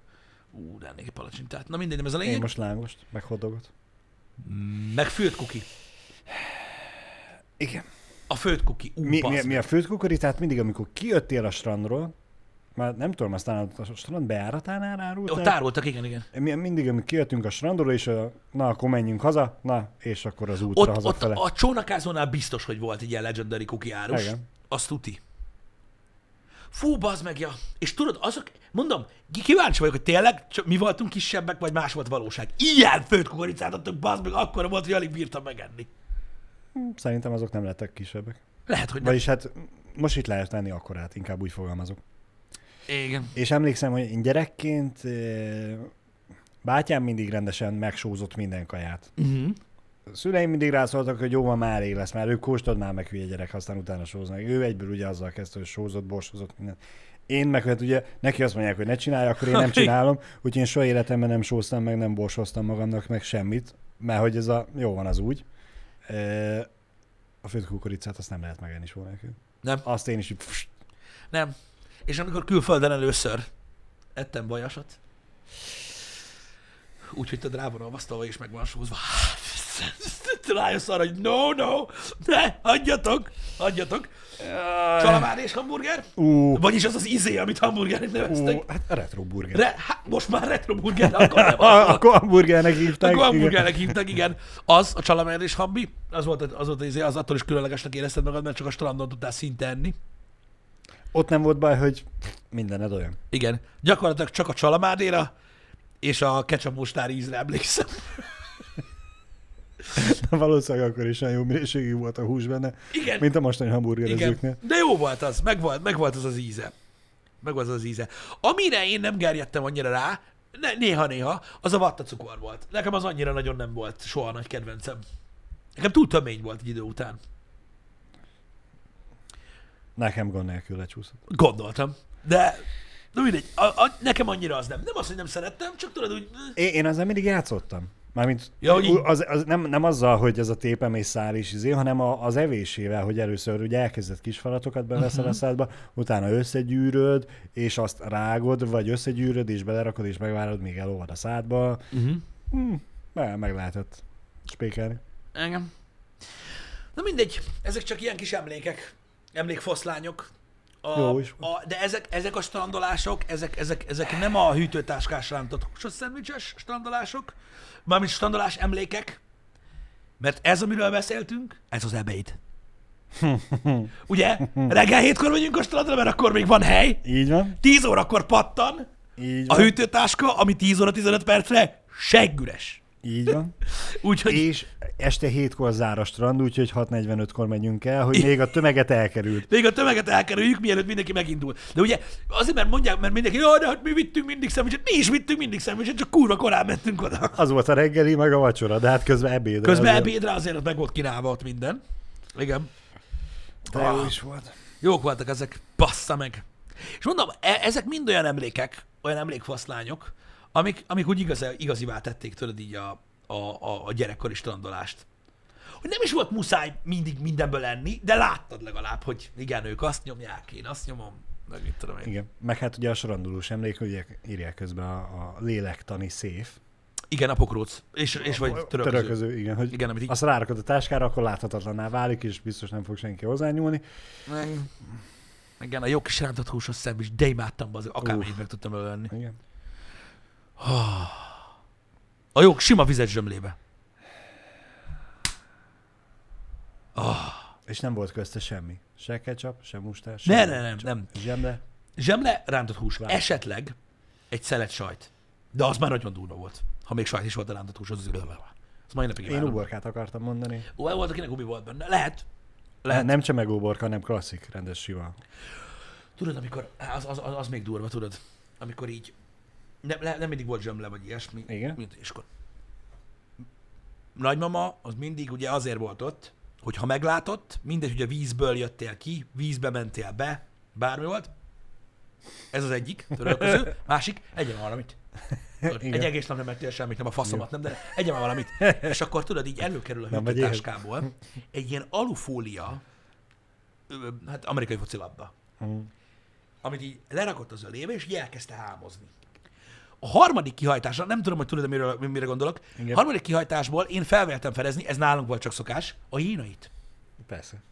Ú, de ennél egy palacsintát. Na mindegy, nem ez a Én lényeg. most lángost, meg hotdogot. Meg főtt kuki. Igen. A főtt kuki. Ú, Mi, mi, mi a főtt kukoricát mindig, amikor kijöttél a strandról, már nem tudom, aztán a strand bejáratánál árult Ott el? tároltak, igen, igen. Mi, mindig, amikor kijöttünk a strandról, és a, na, akkor menjünk haza, na, és akkor az útra Ott, ott hazafele. a csónakázónál biztos, hogy volt egy ilyen legendary kuki árus. Igen. Azt tuti. Fú, bazd meg, ja. És tudod, azok, mondom, kíváncsi vagyok, hogy tényleg csak mi voltunk kisebbek, vagy más volt valóság. Ilyen főtt kukoricát adtak, bazd meg, akkor volt, hogy alig bírtam megenni. Szerintem azok nem lettek kisebbek. Lehet, hogy nem. Vagyis hát most itt lehet tenni akkorát, inkább úgy fogalmazok. Igen. És emlékszem, hogy én gyerekként eh, bátyám mindig rendesen megsózott minden kaját. Uh-huh. Szüleim mindig rászóltak, hogy jó, van már elég lesz, már ők kóstolod már meg hülye gyerek, aztán utána sóznak. Ő egyből ugye azzal kezdte, hogy sózott, borsozott minden. Én meg hát ugye neki azt mondják, hogy ne csinálj, akkor én nem csinálom, úgyhogy én soha életemben nem sóztam meg, nem borsoztam magamnak meg semmit, mert hogy ez a, jó van az úgy. A főtt kukoricát azt nem lehet megenni soha nélkül. Nem. Azt én is így, Nem. És amikor külföldön először ettem bajasat, úgyhogy te rá van olvasztva, és meg van sózva. Rájössz arra, hogy no, no, ne, hagyjatok, hagyjatok. Csalamár és hamburger? ú, Vagyis az az izé, amit hamburgernek neveztek. hát a retro burger. Re, hát most már retro burger, akkor nem akkor hamburgernek hívták. Akkor hamburgernek hívtak, igen. Az, a csalamár és hambi, az volt, az volt az, izé, az attól is különlegesnek érezted magad, mert csak a strandon tudtál szinte enni. Ott nem volt baj, hogy mindened olyan. Igen. Gyakorlatilag csak a csalamádéra és a ketchup mustár ízre emlékszem. Valószínűleg akkor is olyan jó minőségű volt a hús benne, Igen. mint a mostani hamburgerezőknél. De jó volt az, meg volt, meg volt az az íze. Meg volt az az íze. Amire én nem gerjedtem annyira rá, ne, néha-néha, az a vattacukor volt. Nekem az annyira nagyon nem volt soha nagy kedvencem. Nekem túl tömény volt egy idő után. Nekem gond nélkül lecsúszott. Gondoltam. De, de mindegy, a, a, nekem annyira az nem. Nem az, hogy nem szerettem, csak tudod, úgy... Én, én ezzel mindig játszottam. Mármint Ja, így- az, az nem, nem azzal, hogy ez a tépem és szál is izé, hanem a, az evésével, hogy először ugye elkezdett kis falatokat beveszel Mhm. uh-huh. a szádba, utána összegyűröd, és azt rágod, vagy összegyűröd, és belerakod, és megvárod, míg elolvad a szádba. Uh-huh. Hm, meg, meg lehetett spékelni. Engem. Na mindegy, ezek csak ilyen kis emlékek, emlékfoszlányok. A, Jó is a, de ezek, ezek a strandolások, ezek, ezek, ezek nem a hűtőtáskás rántott húsos szendvicses strandolások, mármint strandolás emlékek, mert ez, amiről beszéltünk, ez az ebéd. Ugye? Reggel hétkor megyünk a strandra, mert akkor még van hely, Így van, 10 órakor pattan, így a van, hűtőtáska, ami 10 óra 15 percre seggüres. Így van. Úgyhogy és este hétkor zár a strand, úgyhogy 6.45-kor megyünk el, hogy még a tömeget elkerült. Még a tömeget elkerüljük, mielőtt mindenki megindul. De ugye azért, mert mondják, mert mindenki, jaj, de hát mi vittünk mindig szendvicset. Mi is vittünk mindig szendvicset, csak kurva korán mentünk oda. Az volt a reggeli, meg a vacsora, de hát közben ebédre. Közben azért- ebédre azért meg volt kínálva ott minden. Igen. De jó is volt. Jók voltak ezek, bassza meg. És mondom, e- ezek mind olyan emlékek, olyan emlékfaszlányok, amik, amik úgy igaz, igazivá tették tőled így a, a, a, a gyerekkori strandolást. Hogy nem is volt muszáj mindig mindenből lenni, de láttad legalább, hogy igen, ők azt nyomják, én azt nyomom, meg mit tudom én. Igen. Meg hát ugye a sorandulós emlék, ugye írják közben a, a lélektani széf. Igen, a pokróc. És, és vagy törölköző. Törölköző, igen. Hogy Igen, amit így... azt rárakod a táskára, akkor láthatatlanná válik, és biztos nem fog senki hozzányúlni. Meg, igen, a jó kis rántott húsos szendvics, de imádtam az akármennyit meg tudtam ölni. Igen. A jó sima vizet zsömlébe. És nem volt közte semmi. Se ketchup, se mustás, Ne, se ne, nem, nem. zsemle. Zsemle, rántott hús. Várj. Esetleg egy szelet sajt. De az már nagyon durva volt. Ha még sajt is volt a rántott hús, az az az mai napig Én uborkát akartam mondani. Ó, volt, akinek ubi volt benne. Lehet. Lehet. Lehet. Nem csemegóborka, hanem klasszik, rendes sima. Tudod, amikor, az, az, az, az még durva, tudod, amikor így, nem, le- nem mindig volt zsömle, vagy ilyesmi. Igen. Mint, és akkor nagymama az mindig ugye azért volt ott, hogy ha meglátott, mindegy, hogy a vízből jöttél ki, vízbe mentél be, bármi volt, ez az egyik, törölköző, másik, egyen valamit. Tudod, egy egész nap nem ettél semmit, nem a faszomat, nem, de egyen már valamit. És akkor tudod, így előkerül a hűtőtáskából egy ilyen alufólia, hát amerikai focilabda, Mm. amit így lerakott az ölébe, és így elkezdte hámozni. A harmadik kihajtásra, nem tudom, hogy tudod, miről, mire gondolok, Igen. a harmadik kihajtásból én felvéltem fedezni, ez nálunk volt csak szokás, a hínait. Persze.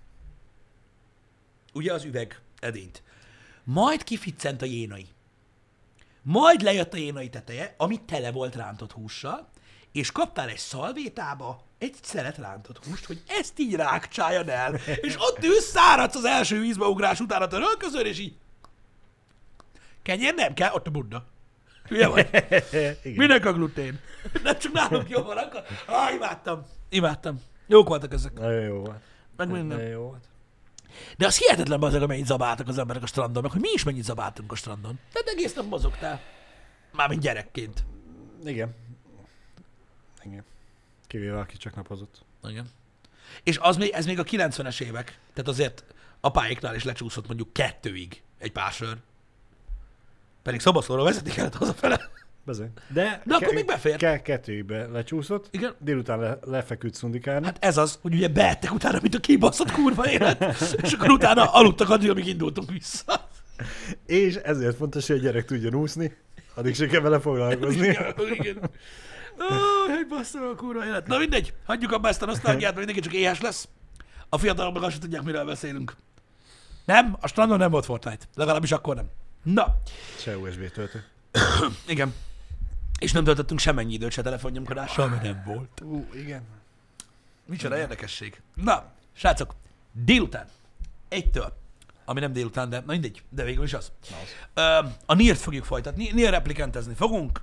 Ugye az üveg edényt. Majd kificcent a jénai. Majd lejött a jénai teteje, ami tele volt rántott hússal, és kaptál egy szalvétába egy szelet rántott húst, hogy ezt így rákcsáljad el, és ott ülsz, száradsz az első vízbe ugrás után a törölközőn, és így kenyér nem kell, ott a bunda. Hülye vagy? Igen. Minek a glutén? Nem csak nálunk jó van, akkor... Ah, imádtam. Imádtam. Jók voltak ezek. Nagyon jó volt. Meg minden. Nagyon jó volt. De az hihetetlen azok, amennyit zabáltak az emberek a strandon, meg hogy mi is mennyit zabáltunk a strandon. Tehát egész nap mozogtál. Mármint gyerekként. Igen. Igen. Kivéve, aki csak napozott. Igen. És az még, ez még a 90-es évek. Tehát azért apáiknál is lecsúszott mondjuk kettőig egy pár sör. Pedig szobaszóra vezetni kellett hazafele. Bezony. De, De akkor még befér. Ke- kettőbe lecsúszott. Igen. Délután le, lefeküdt szundikálni. Hát ez az, hogy ugye beettek utána, mint a kibaszott kurva élet, és akkor utána aludtak addig, amíg indultunk vissza. És ezért fontos, hogy a gyerek tudjon úszni. Addig se kell vele foglalkozni. Igen. Ó, basszol a kurva élet. Na mindegy, hagyjuk abba ezt a nosztalgiát, mert mindenki csak éhes lesz. A fiatalok meg azt sem tudják, miről beszélünk. Nem, a strandon nem volt Fortnite. Legalábbis akkor nem. Na, Se USB töltő. igen. És nem töltöttünk semmennyi időt se telefonnyomkodással, mert nem volt. Ú, igen. Micsoda érdekesség. Na, srácok, délután, egytől, ami nem délután, de na mindegy, de végül is az. Na az. Ö, a Nier-t fogjuk folytatni, Nier replikentezni fogunk,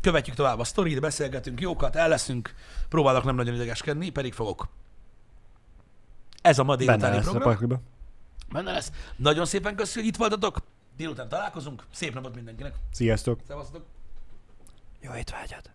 követjük tovább a sztorit, beszélgetünk jókat, el leszünk, próbálok nem nagyon idegeskedni, pedig fogok. Ez a ma Benne délutáni lesz a program. Benne lesz. Nagyon szépen köszönjük, hogy itt voltatok. Délután találkozunk. Szép napot mindenkinek. Sziasztok! Szevasztok. Jó étvágyat!